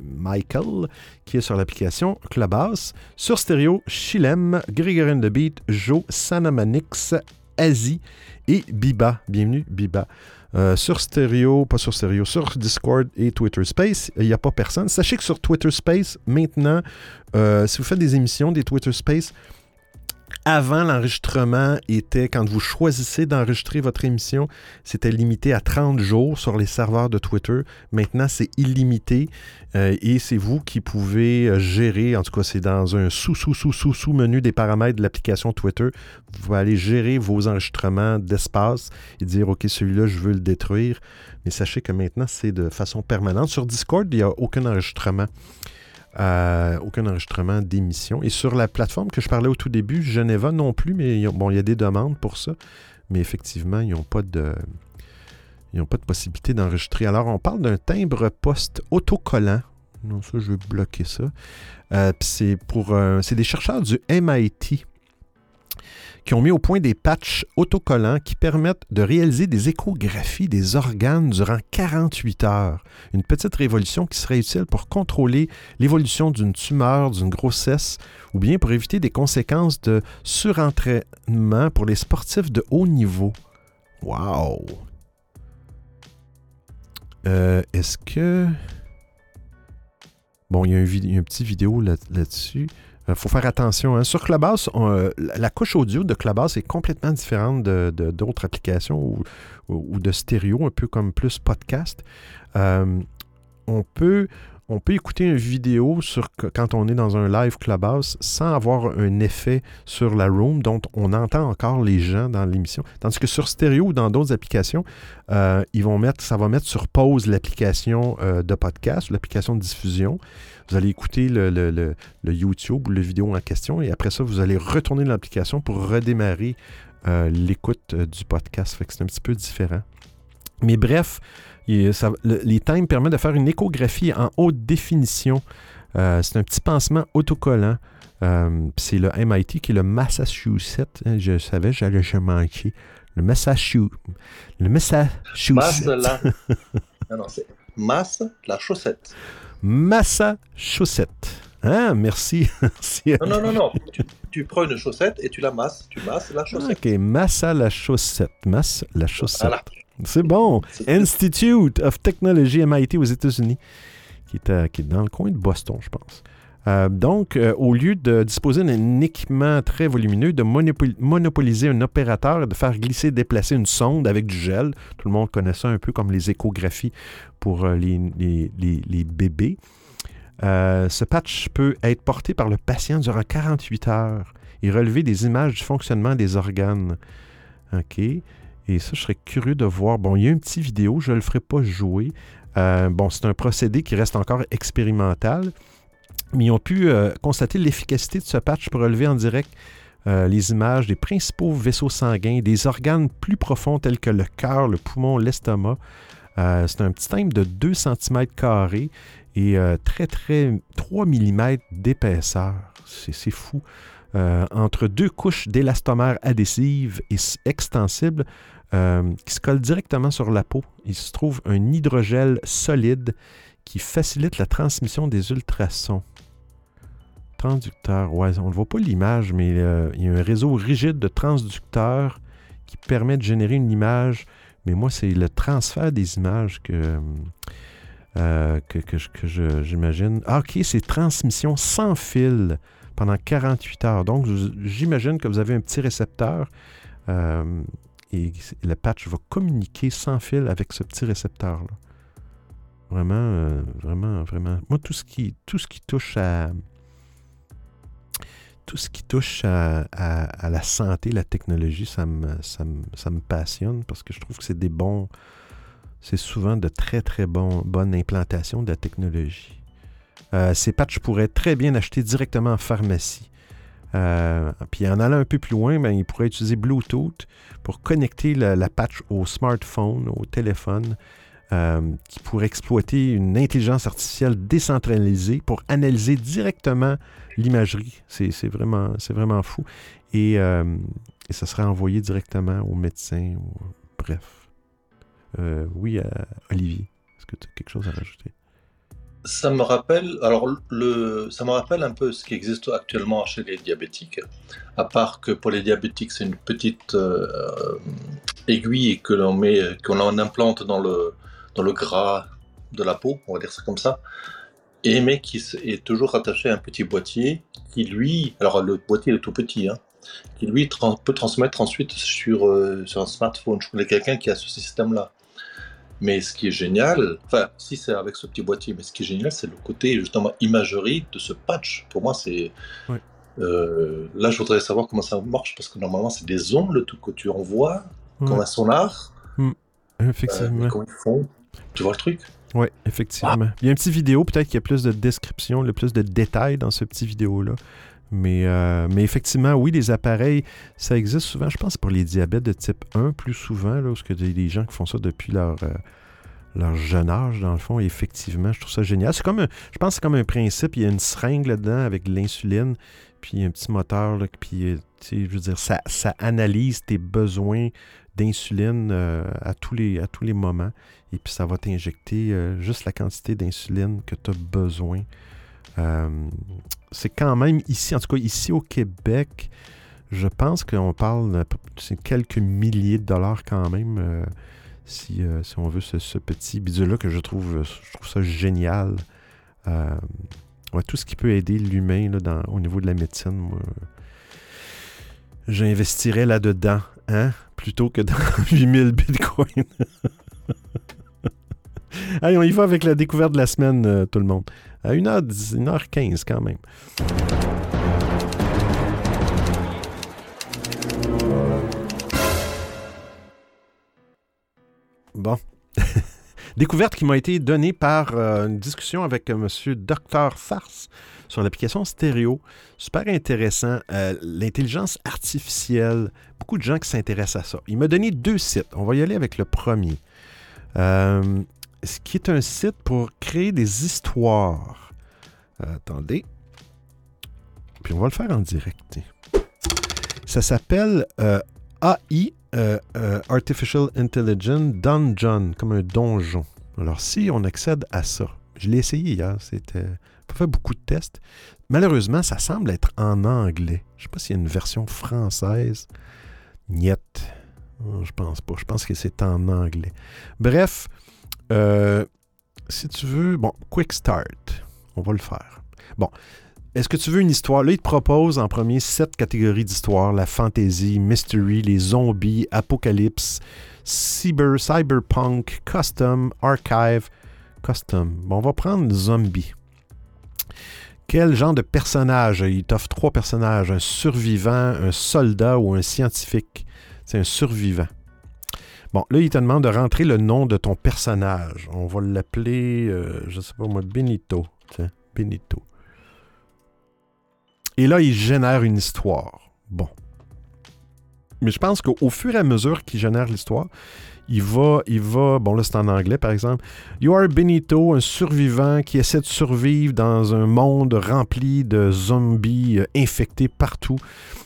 S1: Michael, qui est sur l'application Clubhouse. Sur stéréo, Chilem, Grégory the Beat, Joe, Sanamanix, Asie et Biba. Bienvenue, Biba. Sur stéréo, pas sur stéréo, sur Discord et Twitter Space, il n'y a pas personne. Sachez que sur Twitter Space, maintenant, si vous faites des émissions, des Twitter Space, avant l'enregistrement était, quand vous choisissez d'enregistrer votre émission, c'était limité à 30 jours sur les serveurs de Twitter. Maintenant, c'est illimité euh, et c'est vous qui pouvez euh, gérer, en tout cas, c'est dans un sous-sous-sous-sous-sous-menu des paramètres de l'application Twitter. Vous pouvez aller gérer vos enregistrements d'espace et dire, OK, celui-là, je veux le détruire. Mais sachez que maintenant, c'est de façon permanente. Sur Discord, il n'y a aucun enregistrement. Aucun enregistrement d'émission. Et sur la plateforme que je parlais au tout début, Geneva non plus, mais bon, il y a des demandes pour ça. Mais effectivement, ils n'ont pas de. Possibilité d'enregistrer. Alors, on parle d'un timbre poste autocollant. Non, ça, je vais bloquer ça. Euh, c'est pour. euh, c'est des chercheurs du MIT qui ont mis au point des patchs autocollants qui permettent de réaliser des échographies des organes durant 48 heures. Une petite révolution qui serait utile pour contrôler l'évolution d'une tumeur, d'une grossesse, ou bien pour éviter des conséquences de surentraînement pour les sportifs de haut niveau. Wow! Euh, Est-ce que... Bon, il y a un, vid- il y a un petit vidéo là- là-dessus. Il faut faire attention. hein. Sur Clubhouse, euh, la couche audio de Clubhouse est complètement différente d'autres applications ou de stéréo, un peu comme plus podcast. Euh, on, peut, on peut écouter une vidéo sur, quand on est dans un live Clubhouse sans avoir un effet sur la room dont on entend encore les gens dans l'émission. Tandis que sur stéréo ou dans d'autres applications, euh, ça va mettre sur pause l'application euh, de podcast, l'application de diffusion. Vous allez écouter le, le- le- le YouTube ou la vidéo en question et après ça, vous allez retourner l'application pour redémarrer euh, l'écoute du podcast. C'est un petit peu différent. Mais bref, il- ça- le- les times permettent de faire une échographie en haute définition. Euh, c'est un petit pansement autocollant. Euh, c'est le MIT qui est le Massachusetts. hein, je savais, j'allais je manquer. Le Massachusetts. Le Massachusetts.
S3: la. non, non, c'est masse la chaussette.
S1: Massachusetts. Hein, merci. merci.
S3: Non, non, non, non. Tu, tu prends une chaussette et tu la masses. Tu masses la chaussette.
S1: Ok, Massa la chaussette. Masse la chaussette.
S3: Voilà.
S1: C'est bon. Institute of Technology MIT aux États-Unis, qui qui est dans le coin de Boston, je pense. Euh, donc, euh, au lieu de disposer d'un équipement très volumineux, de monopol- monopoliser un opérateur et de faire glisser déplacer une sonde avec du gel, tout le monde connaît ça un peu comme les échographies pour euh, les, les- bébés, ce patch peut être porté par le patient durant 48 heures et relever des images du fonctionnement des organes. OK. Et ça, je serais curieux de voir. Bon, il y a une petite vidéo, je ne le ferai pas jouer. Euh, bon, c'est un procédé qui reste encore expérimental, mais ils ont pu euh, constater l'efficacité de ce patch pour relever en direct euh, les images des principaux vaisseaux sanguins, des organes plus profonds tels que le cœur, le poumon, l'estomac. C'est un petit timbre de 2 cm et très, très 3 mm d'épaisseur. C'est fou. Entre deux couches d'élastomère adhésive et extensible euh, qui se collent directement sur la peau. Il se trouve un hydrogel solide qui facilite la transmission des ultrasons. Transducteur, ouais, on ne voit pas l'image, mais euh, il y a un réseau rigide de transducteurs qui permet de générer une image. Mais moi, c'est le transfert des images que, euh, que, j'imagine. Ah, ok, c'est transmission sans fil pendant 48 heures. Donc, j'imagine que vous avez un petit récepteur et le patch va communiquer sans fil avec ce petit récepteur-là. Vraiment, euh, vraiment, vraiment. Moi, tout ce qui, touche à. Tout ce qui touche à, la santé, la technologie, ça me, passionne parce que je trouve que c'est des bons. c'est souvent de très, très bon, bonne implantation de la technologie. Euh, ces patchs pourraient très bien acheter directement en pharmacie. Euh, puis en allant un peu plus loin, ben, il pourrait utiliser Bluetooth pour connecter la, patch au smartphone, au téléphone, euh, qui pourrait exploiter une intelligence artificielle décentralisée pour analyser directement l'imagerie. C'est vraiment, vraiment fou. Et, euh, et, ça serait envoyé directement au médecin. Bref. Oui, Olivier, est-ce que tu as quelque chose à rajouter?
S3: Ça me rappelle, alors le, ça me rappelle un peu ce qui existe actuellement chez les diabétiques, à part que pour les diabétiques c'est une petite euh, aiguille que l'on met, qu'on implante dans le dans le gras de la peau, on va dire ça comme ça, et mais qui est toujours rattaché à un petit boîtier qui lui, alors le boîtier est tout petit, hein, qui lui peut transmettre ensuite sur, euh, sur un smartphone. Je connais quelqu'un qui a ce système-là. Mais ce qui est génial, enfin, si c'est avec ce petit boîtier, mais ce qui est génial, c'est le côté justement imagerie de ce patch. Pour moi, c'est. Euh, là, je voudrais savoir comment ça marche parce que normalement, c'est des ondes tout que tu envoies, comme un sonar.
S1: Mm. Effectivement.
S3: Euh, comment ils font Tu vois le truc?
S1: Oui, effectivement. Il y a une petite vidéo, peut-être qu'il y a plus de description, le plus de détails dans ce petit vidéo-là. Mais, euh, mais effectivement, oui, les appareils, ça existe souvent, je pense, pour les diabètes de type 1 plus souvent, là, parce que des gens qui font ça depuis leur, euh, leur jeune âge, dans le fond. Effectivement, je trouve ça génial. C'est comme, je pense que c'est comme un principe. Il y a une seringue là-dedans avec l'insuline, puis un petit moteur, là, puis, je veux dire, ça, ça analyse tes besoins d'insuline euh, à, tous les, à tous les moments. Et puis, ça va t'injecter juste la quantité d'insuline que tu as besoin. Euh, c'est quand même ici, en tout cas ici au Québec, je pense qu'on parle de quelques milliers de dollars quand même, euh, si, euh, si, on veut ce, petit bidule-là que je trouve, je trouve ça génial. tout ce qui peut aider l'humain au niveau de la médecine, moi, j'investirais là-dedans, hein, plutôt que dans 8000 bitcoins. Allez, on y va avec la découverte de la semaine, tout le monde à 1h10, 1h15 quand même. Bon. Découverte qui m'a été donnée par euh, une discussion avec M. Dr. Farce sur l'application stéréo. Super intéressant. Euh, l'intelligence artificielle. Beaucoup de gens qui s'intéressent à ça. Il m'a donné deux sites. On va y aller avec le premier. Ce qui est un site pour créer des histoires. attendez. Puis on va le faire en direct. Ça s'appelle euh, AI, euh, euh, Artificial Intelligence Dungeon, comme un donjon. Alors si on accède à ça, je l'ai essayé hier, c'était pas fait beaucoup de tests. Malheureusement, ça semble être en anglais. Je sais pas s'il y a une version française. Niet. Je pense pas. Je pense que c'est en anglais. Bref, euh, si tu veux, bon, quick start, on va le faire. Bon, est-ce que tu veux une histoire? Là, il te propose en premier sept catégories d'histoire la fantasy, mystery, les zombies, apocalypse, cyber, cyberpunk, custom, archive, custom. Bon, on va prendre zombie. Quel genre de personnage? Il t'offre trois personnages, un survivant, un soldat ou un scientifique. C'est un survivant. Bon, là, il te demande de rentrer le nom de ton personnage. On va l'appeler, euh, je sais pas moi, Benito. Benito. Et là, il génère une histoire. Bon. Mais je pense qu'au fur et à mesure qu'il génère l'histoire, il va, il va, bon là c'est en anglais par exemple, You are Benito, un survivant qui essaie de survivre dans un monde rempli de zombies euh, infectés partout.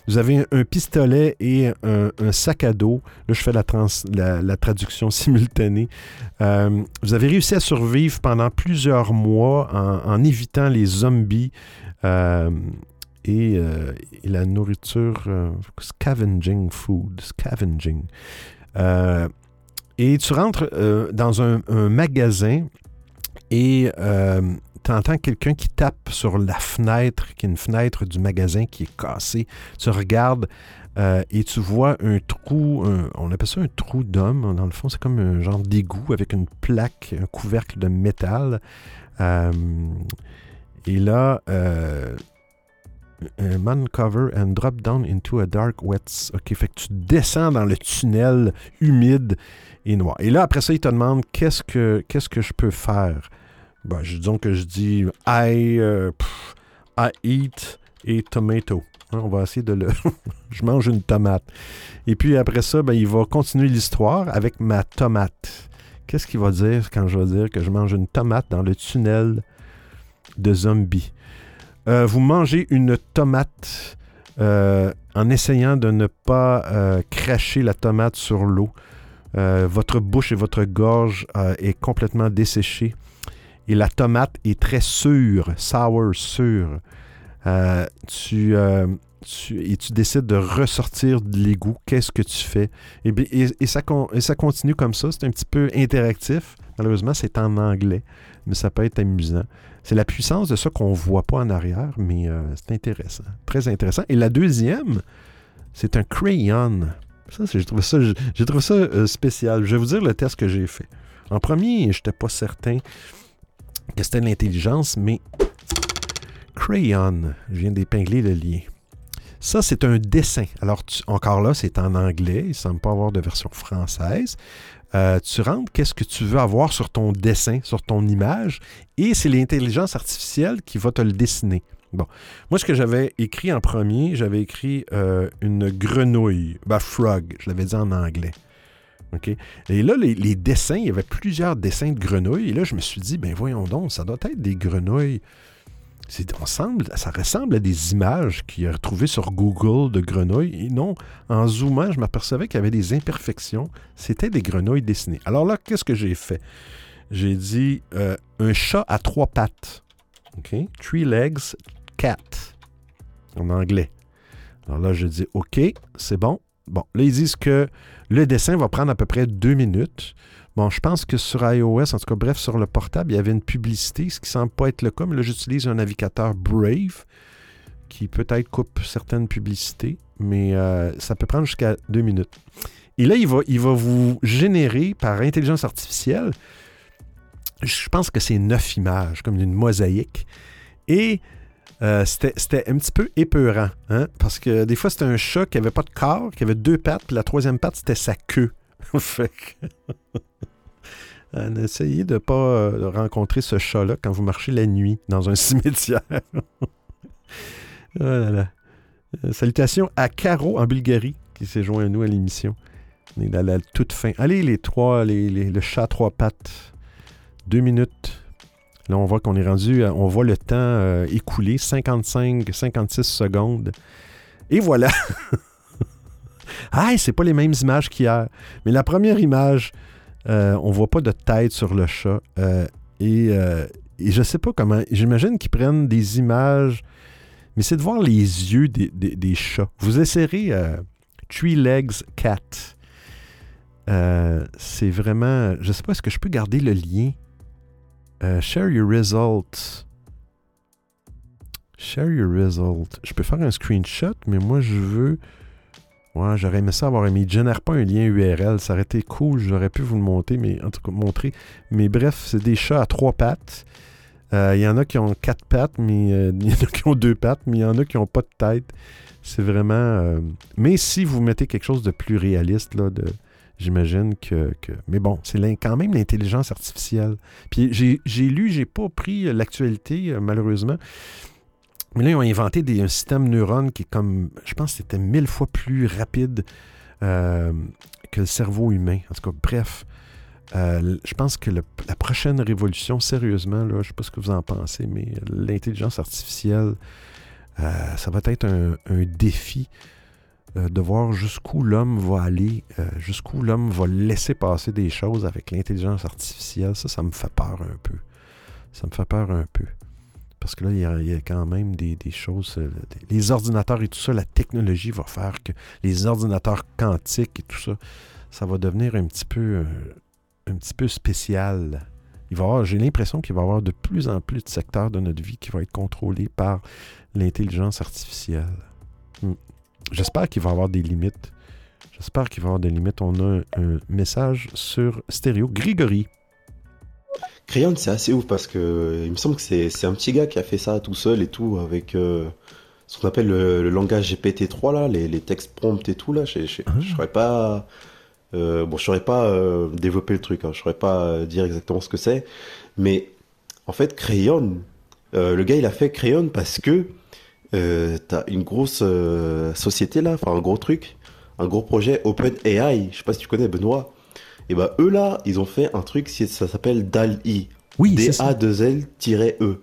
S1: Vous avez un, pistolet et un, sac à dos. Là je fais la, traduction simultanée. Euh, vous avez réussi à survivre pendant plusieurs mois en, évitant les zombies. Euh, et, la nourriture, scavenging food, scavenging. Et tu rentres euh, dans un, magasin et euh, tu entends quelqu'un qui tape sur la fenêtre, qui est une fenêtre du magasin qui est cassée. Tu regardes euh, et tu vois un trou, on appelle ça un trou d'homme. Dans le fond, c'est comme un genre d'égout avec une plaque, un couvercle de métal. et là, man cover and drop down into a dark wet. OK, fait que tu descends dans le tunnel humide et. Et là, après ça, il te demande qu'est-ce que, qu'est-ce que je peux faire? Ben, disons que je dis I, euh, I eat a tomato. Hein, on va essayer de le. je mange une tomate. Et puis après ça, ben, il va continuer l'histoire avec ma tomate. Qu'est-ce qu'il va dire quand je vais dire que je mange une tomate dans le tunnel de zombies? Euh, vous mangez une tomate euh, en essayant de ne pas euh, cracher la tomate sur l'eau. Euh, votre bouche et votre gorge euh, est complètement desséchée. Et la tomate est très sûre, sour, sûre. Euh, tu, tu- et tu décides de ressortir de l'égout. Qu'est-ce que tu fais? Et, et- ça, et ça continue comme ça. C'est un petit peu interactif. Malheureusement, c'est en anglais, mais ça peut être amusant. C'est la puissance de ça qu'on ne voit pas en arrière, mais c'est intéressant. Très intéressant. Et la deuxième, c'est un crayon. Ça, j'ai trouvé ça, j'ai trouvé ça euh, spécial. Je vais vous dire le test que j'ai fait. En premier, je n'étais pas certain que c'était l'intelligence, mais Crayon, je viens d'épingler le lien. Ça, c'est un dessin. Alors, encore là, c'est en anglais. Il ne semble pas avoir de version française. Euh, tu rentres qu'est-ce que tu veux avoir sur ton dessin, sur ton image, et c'est l'intelligence artificielle qui va te le dessiner. Bon. Moi, ce que j'avais écrit en premier, j'avais écrit euh, une grenouille. Ben, frog, je l'avais dit en anglais. OK? Et là, les, dessins, il y avait plusieurs dessins de grenouilles. Et là, je me suis dit, ben voyons donc, ça doit être des grenouilles. On semble, ça ressemble à des images qu'il a retrouvées sur Google de grenouilles. Et non, en zoomant, je m'apercevais qu'il y avait des imperfections. C'était des grenouilles dessinées. Alors là, qu'est-ce que j'ai fait? J'ai dit euh, un chat à trois pattes. OK? Three legs, cat. En anglais. Alors là, je dis OK, c'est bon. Bon, là, ils disent que le dessin va prendre à peu près deux minutes. Bon, je pense que sur iOS, en tout cas, bref, sur le portable, il y avait une publicité, ce qui semble pas être le cas, mais là, j'utilise un navigateur Brave qui peut-être coupe certaines publicités, mais euh, ça peut prendre jusqu'à deux minutes. Et là, il va, il va vous générer par intelligence artificielle, je pense que c'est neuf images, comme une mosaïque. Et euh, c'était un petit peu épeurant, hein, parce que des fois, c'était un chat qui avait pas de corps, qui avait deux pattes, puis la troisième patte, c'était sa queue. fait que... Euh, Essayez de ne pas euh, rencontrer ce chat-là quand vous marchez la nuit dans un cimetière. Oh salutations à Caro en Bulgarie qui s'est joint à nous à l'émission. On est à la toute fin. Allez, les trois, les, les- le chat à trois pattes. Deux minutes. Là, on voit qu'on est rendu, à- on voit le temps euh, écoulé, 55, 56 secondes. Et voilà. ah, c'est pas les mêmes images qu'hier. Mais la première image, euh, on voit pas de tête sur le chat. Euh, et, euh, et je sais pas comment. J'imagine qu'ils prennent des images. Mais c'est de voir les yeux des, des- chats. Vous essayerez euh, Three Legs Cat. Euh, c'est vraiment. Je sais pas, est-ce que je peux garder le lien? Euh, share your result. Share your result. Je peux faire un screenshot, mais moi je veux. Ouais, j'aurais aimé ça avoir aimé. Il génère pas un lien URL. Ça aurait été cool. J'aurais pu vous le montrer, mais en tout cas montrer. Mais bref, c'est des chats à trois pattes. Euh, Il y en a qui ont quatre pattes, mais euh, il y en a qui ont deux pattes, mais il y en a qui n'ont pas de tête. C'est vraiment. Mais si vous mettez quelque chose de plus réaliste, là, de... j'imagine que, Mais bon, c'est quand même l'intelligence artificielle. Puis j'ai lu, j'ai pas pris l'actualité, euh, malheureusement. Mais là, ils ont inventé des, un système neurone qui est comme. Je pense que c'était mille fois plus rapide euh, que le cerveau humain. En tout cas, bref. Euh, je pense que la prochaine révolution, sérieusement, là, je ne sais pas ce que vous en pensez, mais l'intelligence artificielle, ça va être un défi euh, de voir jusqu'où l'homme va aller, euh, jusqu'où l'homme va laisser passer des choses avec l'intelligence artificielle. Ça, ça me fait peur un peu. Ça me fait peur un peu. Parce que là, il y a, quand même des, choses. euh, les ordinateurs et tout ça, la technologie va faire que les ordinateurs quantiques et tout ça, ça va devenir un petit peu, un petit peu spécial. Il va j'ai l'impression qu'il va y avoir de plus en plus de secteurs de notre vie qui vont être contrôlés par l'intelligence artificielle. Hmm. J'espère qu'il va y avoir des limites. J'espère qu'il va y avoir des limites. On a un, un message sur stéréo. Grégory.
S5: Crayon, c'est assez ouf parce que il me semble que c'est un petit gars qui a fait ça tout seul et tout avec. euh, ce qu'on appelle le, le langage GPT-3, là, les, les textes prompts et tout, là, je
S1: Ah.
S5: je saurais pas. euh, bon, je saurais pas euh, développer le truc, hein, je saurais pas dire exactement ce que c'est. Mais en fait, Crayon, le gars, il a fait Crayon parce que euh, t'as une grosse euh, société là, enfin un gros truc, un gros projet OpenAI, je sais pas si tu connais Benoît. Et bah eux là, ils ont fait un truc, ça s'appelle DAL-I.
S1: Oui, c'est ça.
S5: D-A-2-L-E.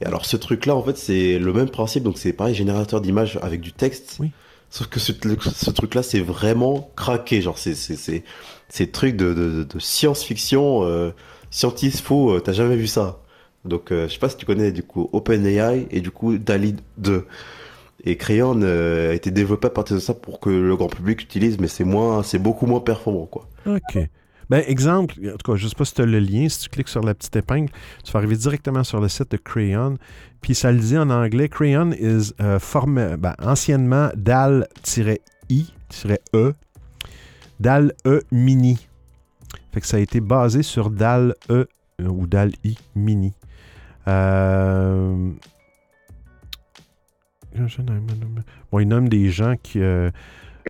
S5: Et alors ce truc là, en fait, c'est le même principe, donc c'est pareil, générateur d'images avec du texte.
S1: Oui.
S5: Sauf que ce, ce truc là, c'est vraiment craqué, genre c'est c'est truc de, de, de science-fiction, euh, scientiste faux, euh, t'as jamais vu ça. Donc euh, je sais pas si tu connais du coup OpenAI et du coup DALI 2. Et Crayon euh, a été développé à partir de ça pour que le grand public utilise, mais c'est moins, c'est beaucoup moins performant quoi.
S1: OK. Ben, exemple, en tout cas, je ne sais pas si tu as le lien, si tu cliques sur la petite épingle, tu vas arriver directement sur le site de Crayon, puis ça le dit en anglais, Crayon is euh, formé, ben, anciennement DAL-I-E, DAL-E Mini. Fait que ça a été basé sur DAL-E euh, ou DAL-I Mini. Euh... Bon, il nomme des gens qui... euh,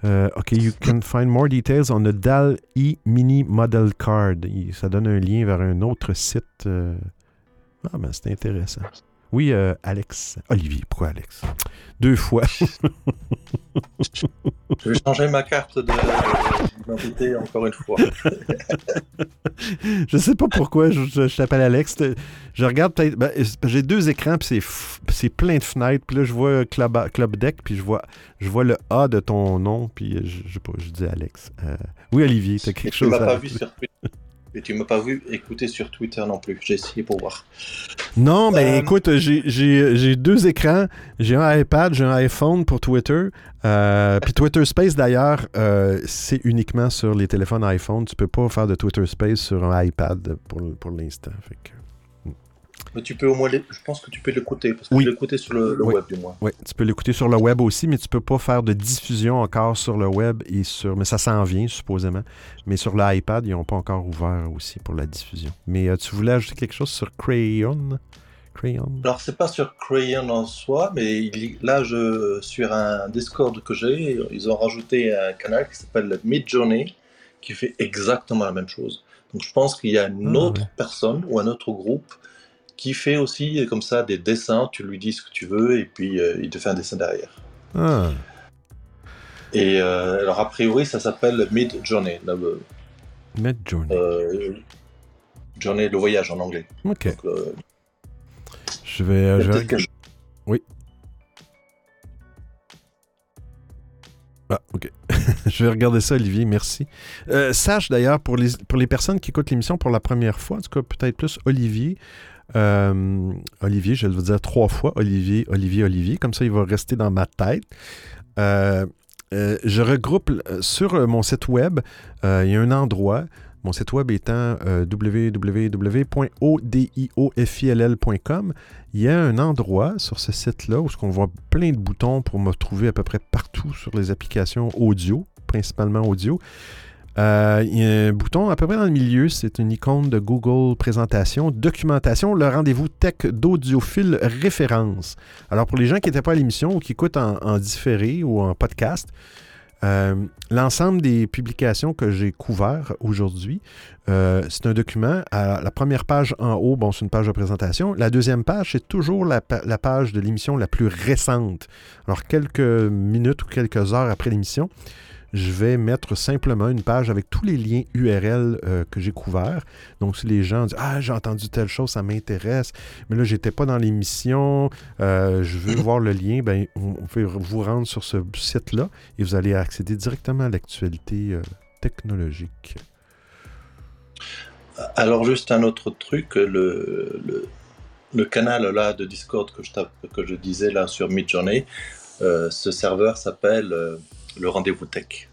S1: euh, OK, you can find more details on the DAL-E Mini Model Card. Ça donne un lien vers un autre site. euh. Ah, ben c'est intéressant. Oui, euh, Alex. Olivier, pourquoi Alex? Deux fois.
S3: Je vais changer ma carte de- d'identité encore une fois.
S1: je sais pas pourquoi je, je- je t'appelle Alex. Je regarde peut-être. ben, j'ai deux écrans, puis c'est f- plein de fenêtres. Puis là, je vois Club, Club Deck, puis je vois, je vois le A de ton nom, puis je, je dis Alex. Euh, oui, Olivier, t'as
S3: Et
S1: quelque
S3: tu
S1: chose
S3: m'as
S1: à
S3: pas vu sur. Et tu m'as pas vu écouter sur Twitter non plus. J'ai essayé pour voir.
S1: Non, ben
S3: Euh,
S1: écoute, j'ai- deux écrans. J'ai un iPad, j'ai un iPhone pour Twitter. Euh, Puis Twitter Space, d'ailleurs, euh, c'est uniquement sur les téléphones iPhone. Tu peux pas faire de Twitter Space sur un iPad pour, pour l'instant. Que-
S3: Mais tu peux au moins, les- je pense que tu peux l'écouter parce que
S1: Oui.
S3: je l'ai écouté sur le, le
S1: Oui.
S3: web du moins.
S1: Ouais, tu peux l'écouter sur le web aussi, mais tu peux pas faire de diffusion encore sur le web et sur. Mais ça s'en vient, supposément. Mais sur l'iPad, ils n'ont pas encore ouvert aussi pour la diffusion. Mais euh, tu voulais ajouter quelque chose sur Crayon? Crayon?
S3: Alors c'est pas sur Crayon en soi, mais il- là je sur un Discord que j'ai, ils ont rajouté un canal qui s'appelle Midjourney qui fait exactement la même chose. Donc je pense qu'il y a une
S1: Ah,
S3: autre
S1: ouais.
S3: personne ou un autre groupe qui fait aussi euh, comme ça des dessins. Tu lui dis ce que tu veux et puis euh, il te fait un dessin derrière.
S1: Ah,
S3: Et euh, alors a priori ça s'appelle Midjourney, là, euh,
S1: Midjourney.
S3: euh, journée le voyage en anglais.
S1: OK.
S3: Donc,
S1: Je vais. je vais-
S3: je-
S1: Oui. Ah, OK. je vais regarder ça, Olivier. Merci. Euh, sache d'ailleurs, pour les, pour les personnes qui écoutent l'émission pour la première fois, en tout cas, peut-être plus Olivier. Euh, Olivier, je vais le dire trois fois. Olivier, Olivier, Olivier. Comme ça, il va rester dans ma tête. Euh, euh, je regroupe sur mon site web, il y a un endroit, mon site web étant www.odiofill.com. Il y a un endroit sur ce site-là où on voit plein de boutons pour me trouver à peu près partout sur les applications audio, principalement audio. Euh, il y a un bouton à peu près dans le milieu, c'est une icône de Google Présentation, Documentation, le rendez-vous tech d'audiophile référence. Alors pour les gens qui n'étaient pas à l'émission ou qui écoutent en, différé ou en podcast, euh, l'ensemble des publications que j'ai couvertes aujourd'hui, euh, c'est un document. La première page en haut, bon, c'est une page de présentation. La deuxième page, c'est toujours la page de l'émission la plus récente. Alors, quelques minutes ou quelques heures après l'émission, je vais mettre simplement une page avec tous les liens URL euh, que j'ai couverts. Donc, si les gens disent Ah, j'ai entendu telle chose, ça m'intéresse, mais là, j'étais pas dans l'émission, euh, je veux voir le lien, ben, on peut vous rendre sur ce site-là et vous allez accéder directement à l'actualité euh, technologique.
S3: Alors juste un autre truc, le, le, canal là de Discord que je, que je disais là sur Midjourney, ce serveur s'appelle le rendez-vous tech.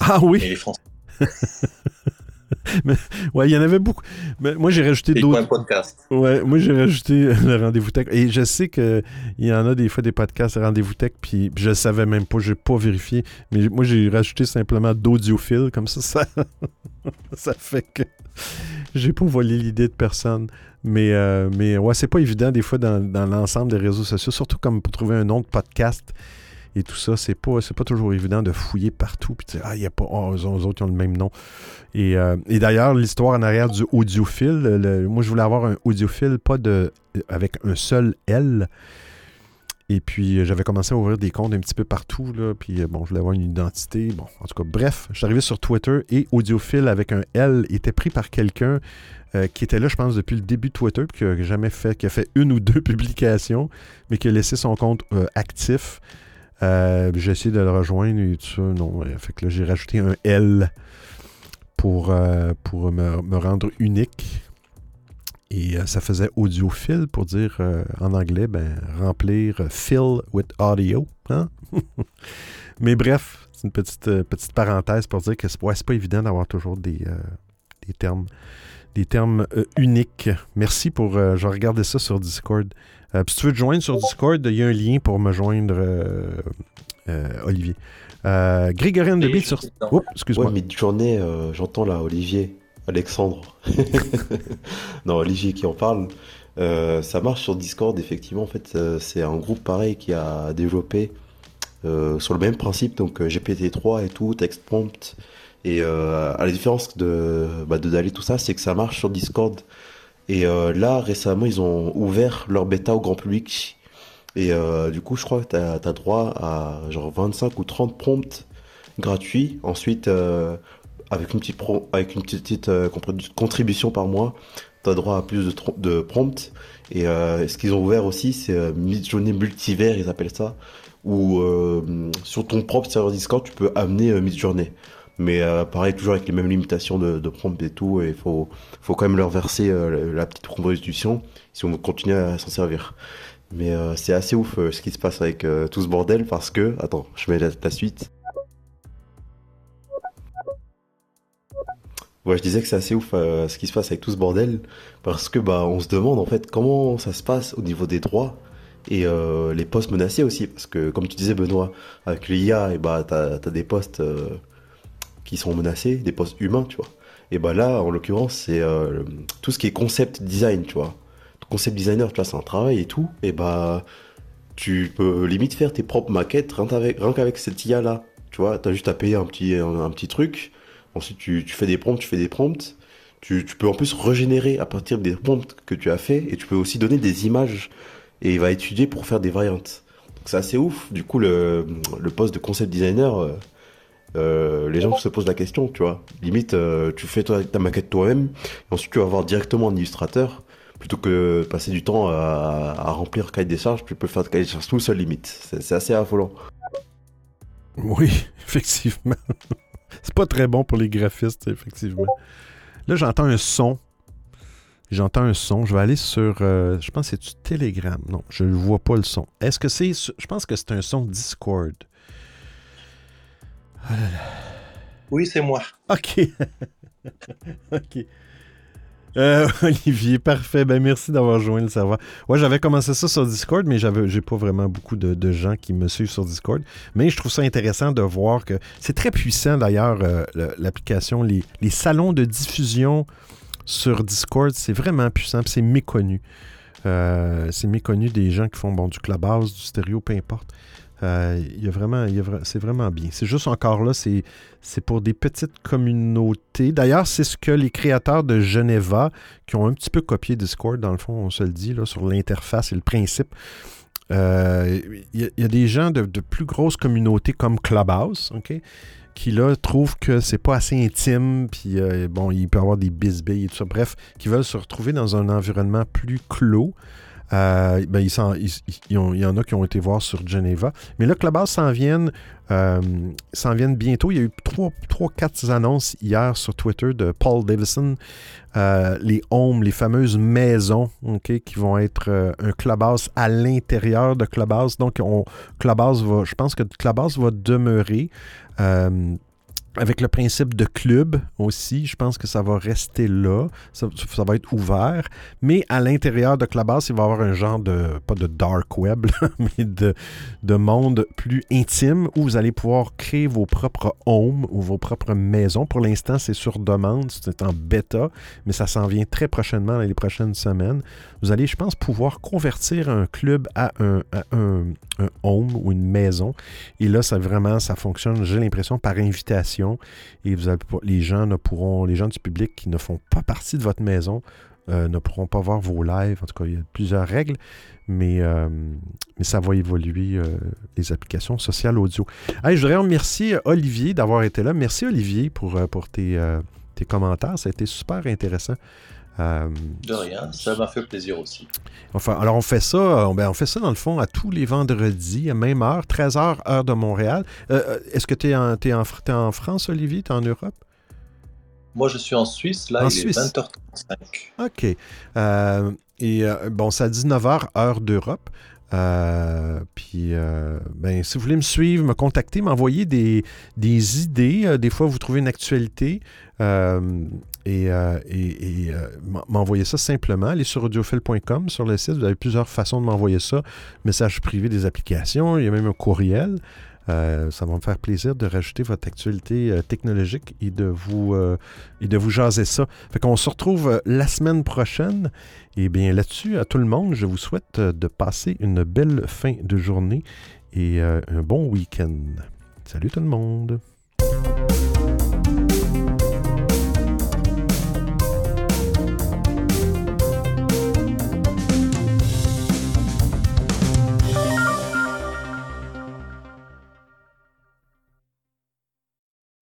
S1: Ah
S3: Et
S1: oui,
S3: les Français.
S1: Mais, ouais, il y en avait beaucoup. Mais moi, j'ai rajouté
S3: Et
S1: d'autres.
S3: podcast
S1: Ouais, moi, j'ai rajouté le rendez-vous tech. Et je sais qu'il y en a des fois des podcasts rendez-vous tech, puis je le savais même pas, j'ai pas vérifié. Mais moi, j'ai rajouté simplement d'audiophiles, comme ça, ça, ça fait que j'ai pas volé l'idée de personne. Mais, euh, mais ouais, c'est pas évident des fois dans, dans l'ensemble des réseaux sociaux, surtout comme pour trouver un nom de podcast et tout ça, c'est pas, pas toujours évident de fouiller partout puis de dire Ah, il n'y a pas. Oh, eux autres, ils ont le même nom. Et, euh, et d'ailleurs, l'histoire en arrière du audiophile, le- le- moi je voulais avoir un audiophile, pas de avec un seul L. Et puis euh, j'avais commencé à ouvrir des comptes un petit peu partout, là, puis euh, bon, je voulais avoir une identité. Bon, en tout cas, bref, je suis arrivé sur Twitter et audiophile avec un L était pris par quelqu'un qui était là, je pense, depuis le début de Twitter, qui a jamais fait, qui a fait une ou deux publications, mais qui a laissé son compte actif. Euh, j'ai essayé de le rejoindre et tout ça. Non, ouais, fait que j'ai rajouté un L pour, euh, pour me, me rendre unique. Et euh, ça faisait audiophile pour dire euh, en anglais, ben, remplir euh, fill with audio. hein? Mais bref, c'est une petite, euh, petite parenthèse pour dire que c'est ouais, pas évident d'avoir toujours des, euh, des termes, des termes euh, uniques. Merci pour. euh, je regardais ça sur Discord. Euh, puis si tu veux te joindre sur Discord, il y a un lien pour me joindre, euh, euh, Olivier. Euh, Grégorien de sur. Oups, excuse-moi.
S5: Ouais, mid-journée, euh, j'entends là Olivier, Alexandre. non, Olivier qui en parle. Euh, ça marche sur Discord, effectivement. En fait, euh, c'est un groupe pareil qui a développé euh, sur le même principe, donc euh, GPT-3 et tout, text prompt. Et euh, à la différence de, bah, de Dali, tout ça, c'est que ça marche sur Discord. Et euh, là, récemment, ils ont ouvert leur bêta au grand public. Et euh, du coup, je crois que tu as, droit à genre 25 ou 30 prompts gratuits. Ensuite, euh, avec une petite, avec une petite compri- contribution par mois, tu as droit à plus de, de prompts. Et euh, ce qu'ils ont ouvert aussi, c'est euh, mid-journée multivers, ils appellent ça. Où euh, sur ton propre serveur Discord, tu peux amener mid-journée. Mais euh, pareil, toujours avec les mêmes limitations de, prompts et tout. Et faut, faut quand même leur verser euh, la, petite contribution si on veut continuer à s'en servir. Mais euh, c'est assez ouf ce qui se passe avec tout ce bordel parce que. Attends, je mets la, suite. Ouais, je disais que c'est assez ouf ce qui se passe avec tout ce bordel parce que bah on se demande en fait comment ça se passe au niveau des droits et les postes menacés aussi parce que comme tu disais Benoît avec l'IA et bah t'as t'as des postes qui sont menacés, des postes humains, tu vois. Et bah là en l'occurrence c'est euh, tout ce qui est concept design, tu vois. Concept designer, tu vois, c'est un travail et tout et bah tu peux limite faire tes propres maquettes rien qu'avec qu'avec cette IA là, tu vois. T'as juste à payer un petit un, petit truc. Ensuite, tu, tu fais des prompts, tu fais des prompts. Tu, peux en plus régénérer à partir des prompts que tu as fait et tu peux aussi donner des images et il va étudier pour faire des variantes. C'est assez ouf. Du coup, le, le poste de concept designer, euh, les gens se posent la question, tu vois. Limite, euh, tu fais toi, ta maquette toi-même ensuite tu vas avoir directement un illustrateur plutôt que passer du temps à, remplir cahier des charges. Tu peux faire cahier des charges tout seul, limite. C'est assez affolant.
S1: Oui, effectivement. c'est pas très bon pour les graphistes, effectivement. Là, j'entends un son. J'entends un son. Je vais aller sur. euh, je pense que c'est du Telegram. Non, je ne vois pas le son. Est-ce que c'est. Je pense que c'est un son Discord.
S3: Oui, c'est moi.
S1: OK. OK. Euh, Olivier, parfait. Ben, merci d'avoir joint le serveur. Ouais, j'avais commencé ça sur Discord, mais j'avais, j'ai pas vraiment beaucoup de, gens qui me suivent sur Discord. Mais je trouve ça intéressant de voir que c'est très puissant d'ailleurs, euh, l'application, les, salons de diffusion sur Discord, c'est vraiment puissant, puis c'est méconnu. Euh, c'est méconnu des gens qui font bon, du clubhouse, du stéréo, peu importe. Euh, vraiment, c'est vraiment bien. C'est juste encore là, c'est, pour des petites communautés. D'ailleurs, c'est ce que les créateurs de Geneva, qui ont un petit peu copié Discord, dans le fond, on se le dit, là, sur l'interface et le principe. Euh, Il y, a- des gens de, de plus grosses communautés comme Clubhouse, OK? qui là trouvent que c'est pas assez intime, puis euh, bon, il peut y avoir des bisbilles et tout ça. Bref, qui veulent se retrouver dans un environnement plus clos. Euh, ben, il y en a qui ont été voir sur Geneva. Mais là, Clubhouse s'en viennent, euh, bientôt. Il y a eu trois, trois, quatre annonces hier sur Twitter de Paul Davison. Euh, les homes, les fameuses maisons, ok, qui vont être un Clubhouse à l'intérieur de Clubhouse. Donc, on, Clubhouse va, je pense que Clubhouse va demeurer. Avec le principe de club aussi, je pense que ça va rester là, ça, va être ouvert, mais à l'intérieur de Clubhouse, il va y avoir un genre de, pas de dark web, mais de, de monde plus intime où vous allez pouvoir créer vos propres homes ou vos propres maisons. Pour l'instant, c'est sur demande, c'est en bêta, mais ça s'en vient très prochainement dans les prochaines semaines. Vous allez, je pense, pouvoir convertir un club à un, à un, un home ou une maison. Et là, ça vraiment, ça fonctionne, j'ai l'impression, par invitation et les gens ne pourront, les gens du public qui ne font pas partie de votre maison euh, ne pourront pas voir vos lives. En tout cas, il y a plusieurs règles, mais, euh, mais ça va évoluer euh, les applications sociales audio. Hey, je voudrais remercier Olivier d'avoir été là. Merci Olivier pour, pour tes, tes commentaires. Ça a été super intéressant. Euh,
S3: De rien, ça m'a fait plaisir aussi.
S1: Enfin, alors on fait ça, euh, on, ben, on fait ça dans le fond à tous les vendredis, à même heure, 13h, heure de Montréal. Euh, Est-ce que tu es, en, France, Olivier? Tu es en Europe?
S3: Moi, je suis en Suisse, là,
S1: En
S3: il
S1: Suisse.
S3: est 20h35.
S1: OK. Euh, et bon, c'est à 19h, heure d'Europe. Euh, puis, euh, ben, si vous voulez me suivre, me contacter, m'envoyer des, des idées, des fois vous trouvez une actualité, euh, et, euh, euh, m'en- m'envoyer ça simplement. Allez sur audiophile.com, sur le site, vous avez plusieurs façons de m'envoyer ça. Message privé des applications, il y a même un courriel. Euh, ça va me faire plaisir de rajouter votre actualité technologique et de vous et de vous jaser ça. Fait qu'on se retrouve la semaine prochaine. Et bien là-dessus, à tout le monde, je vous souhaite de passer une belle fin de journée et un bon week-end. Salut tout le monde.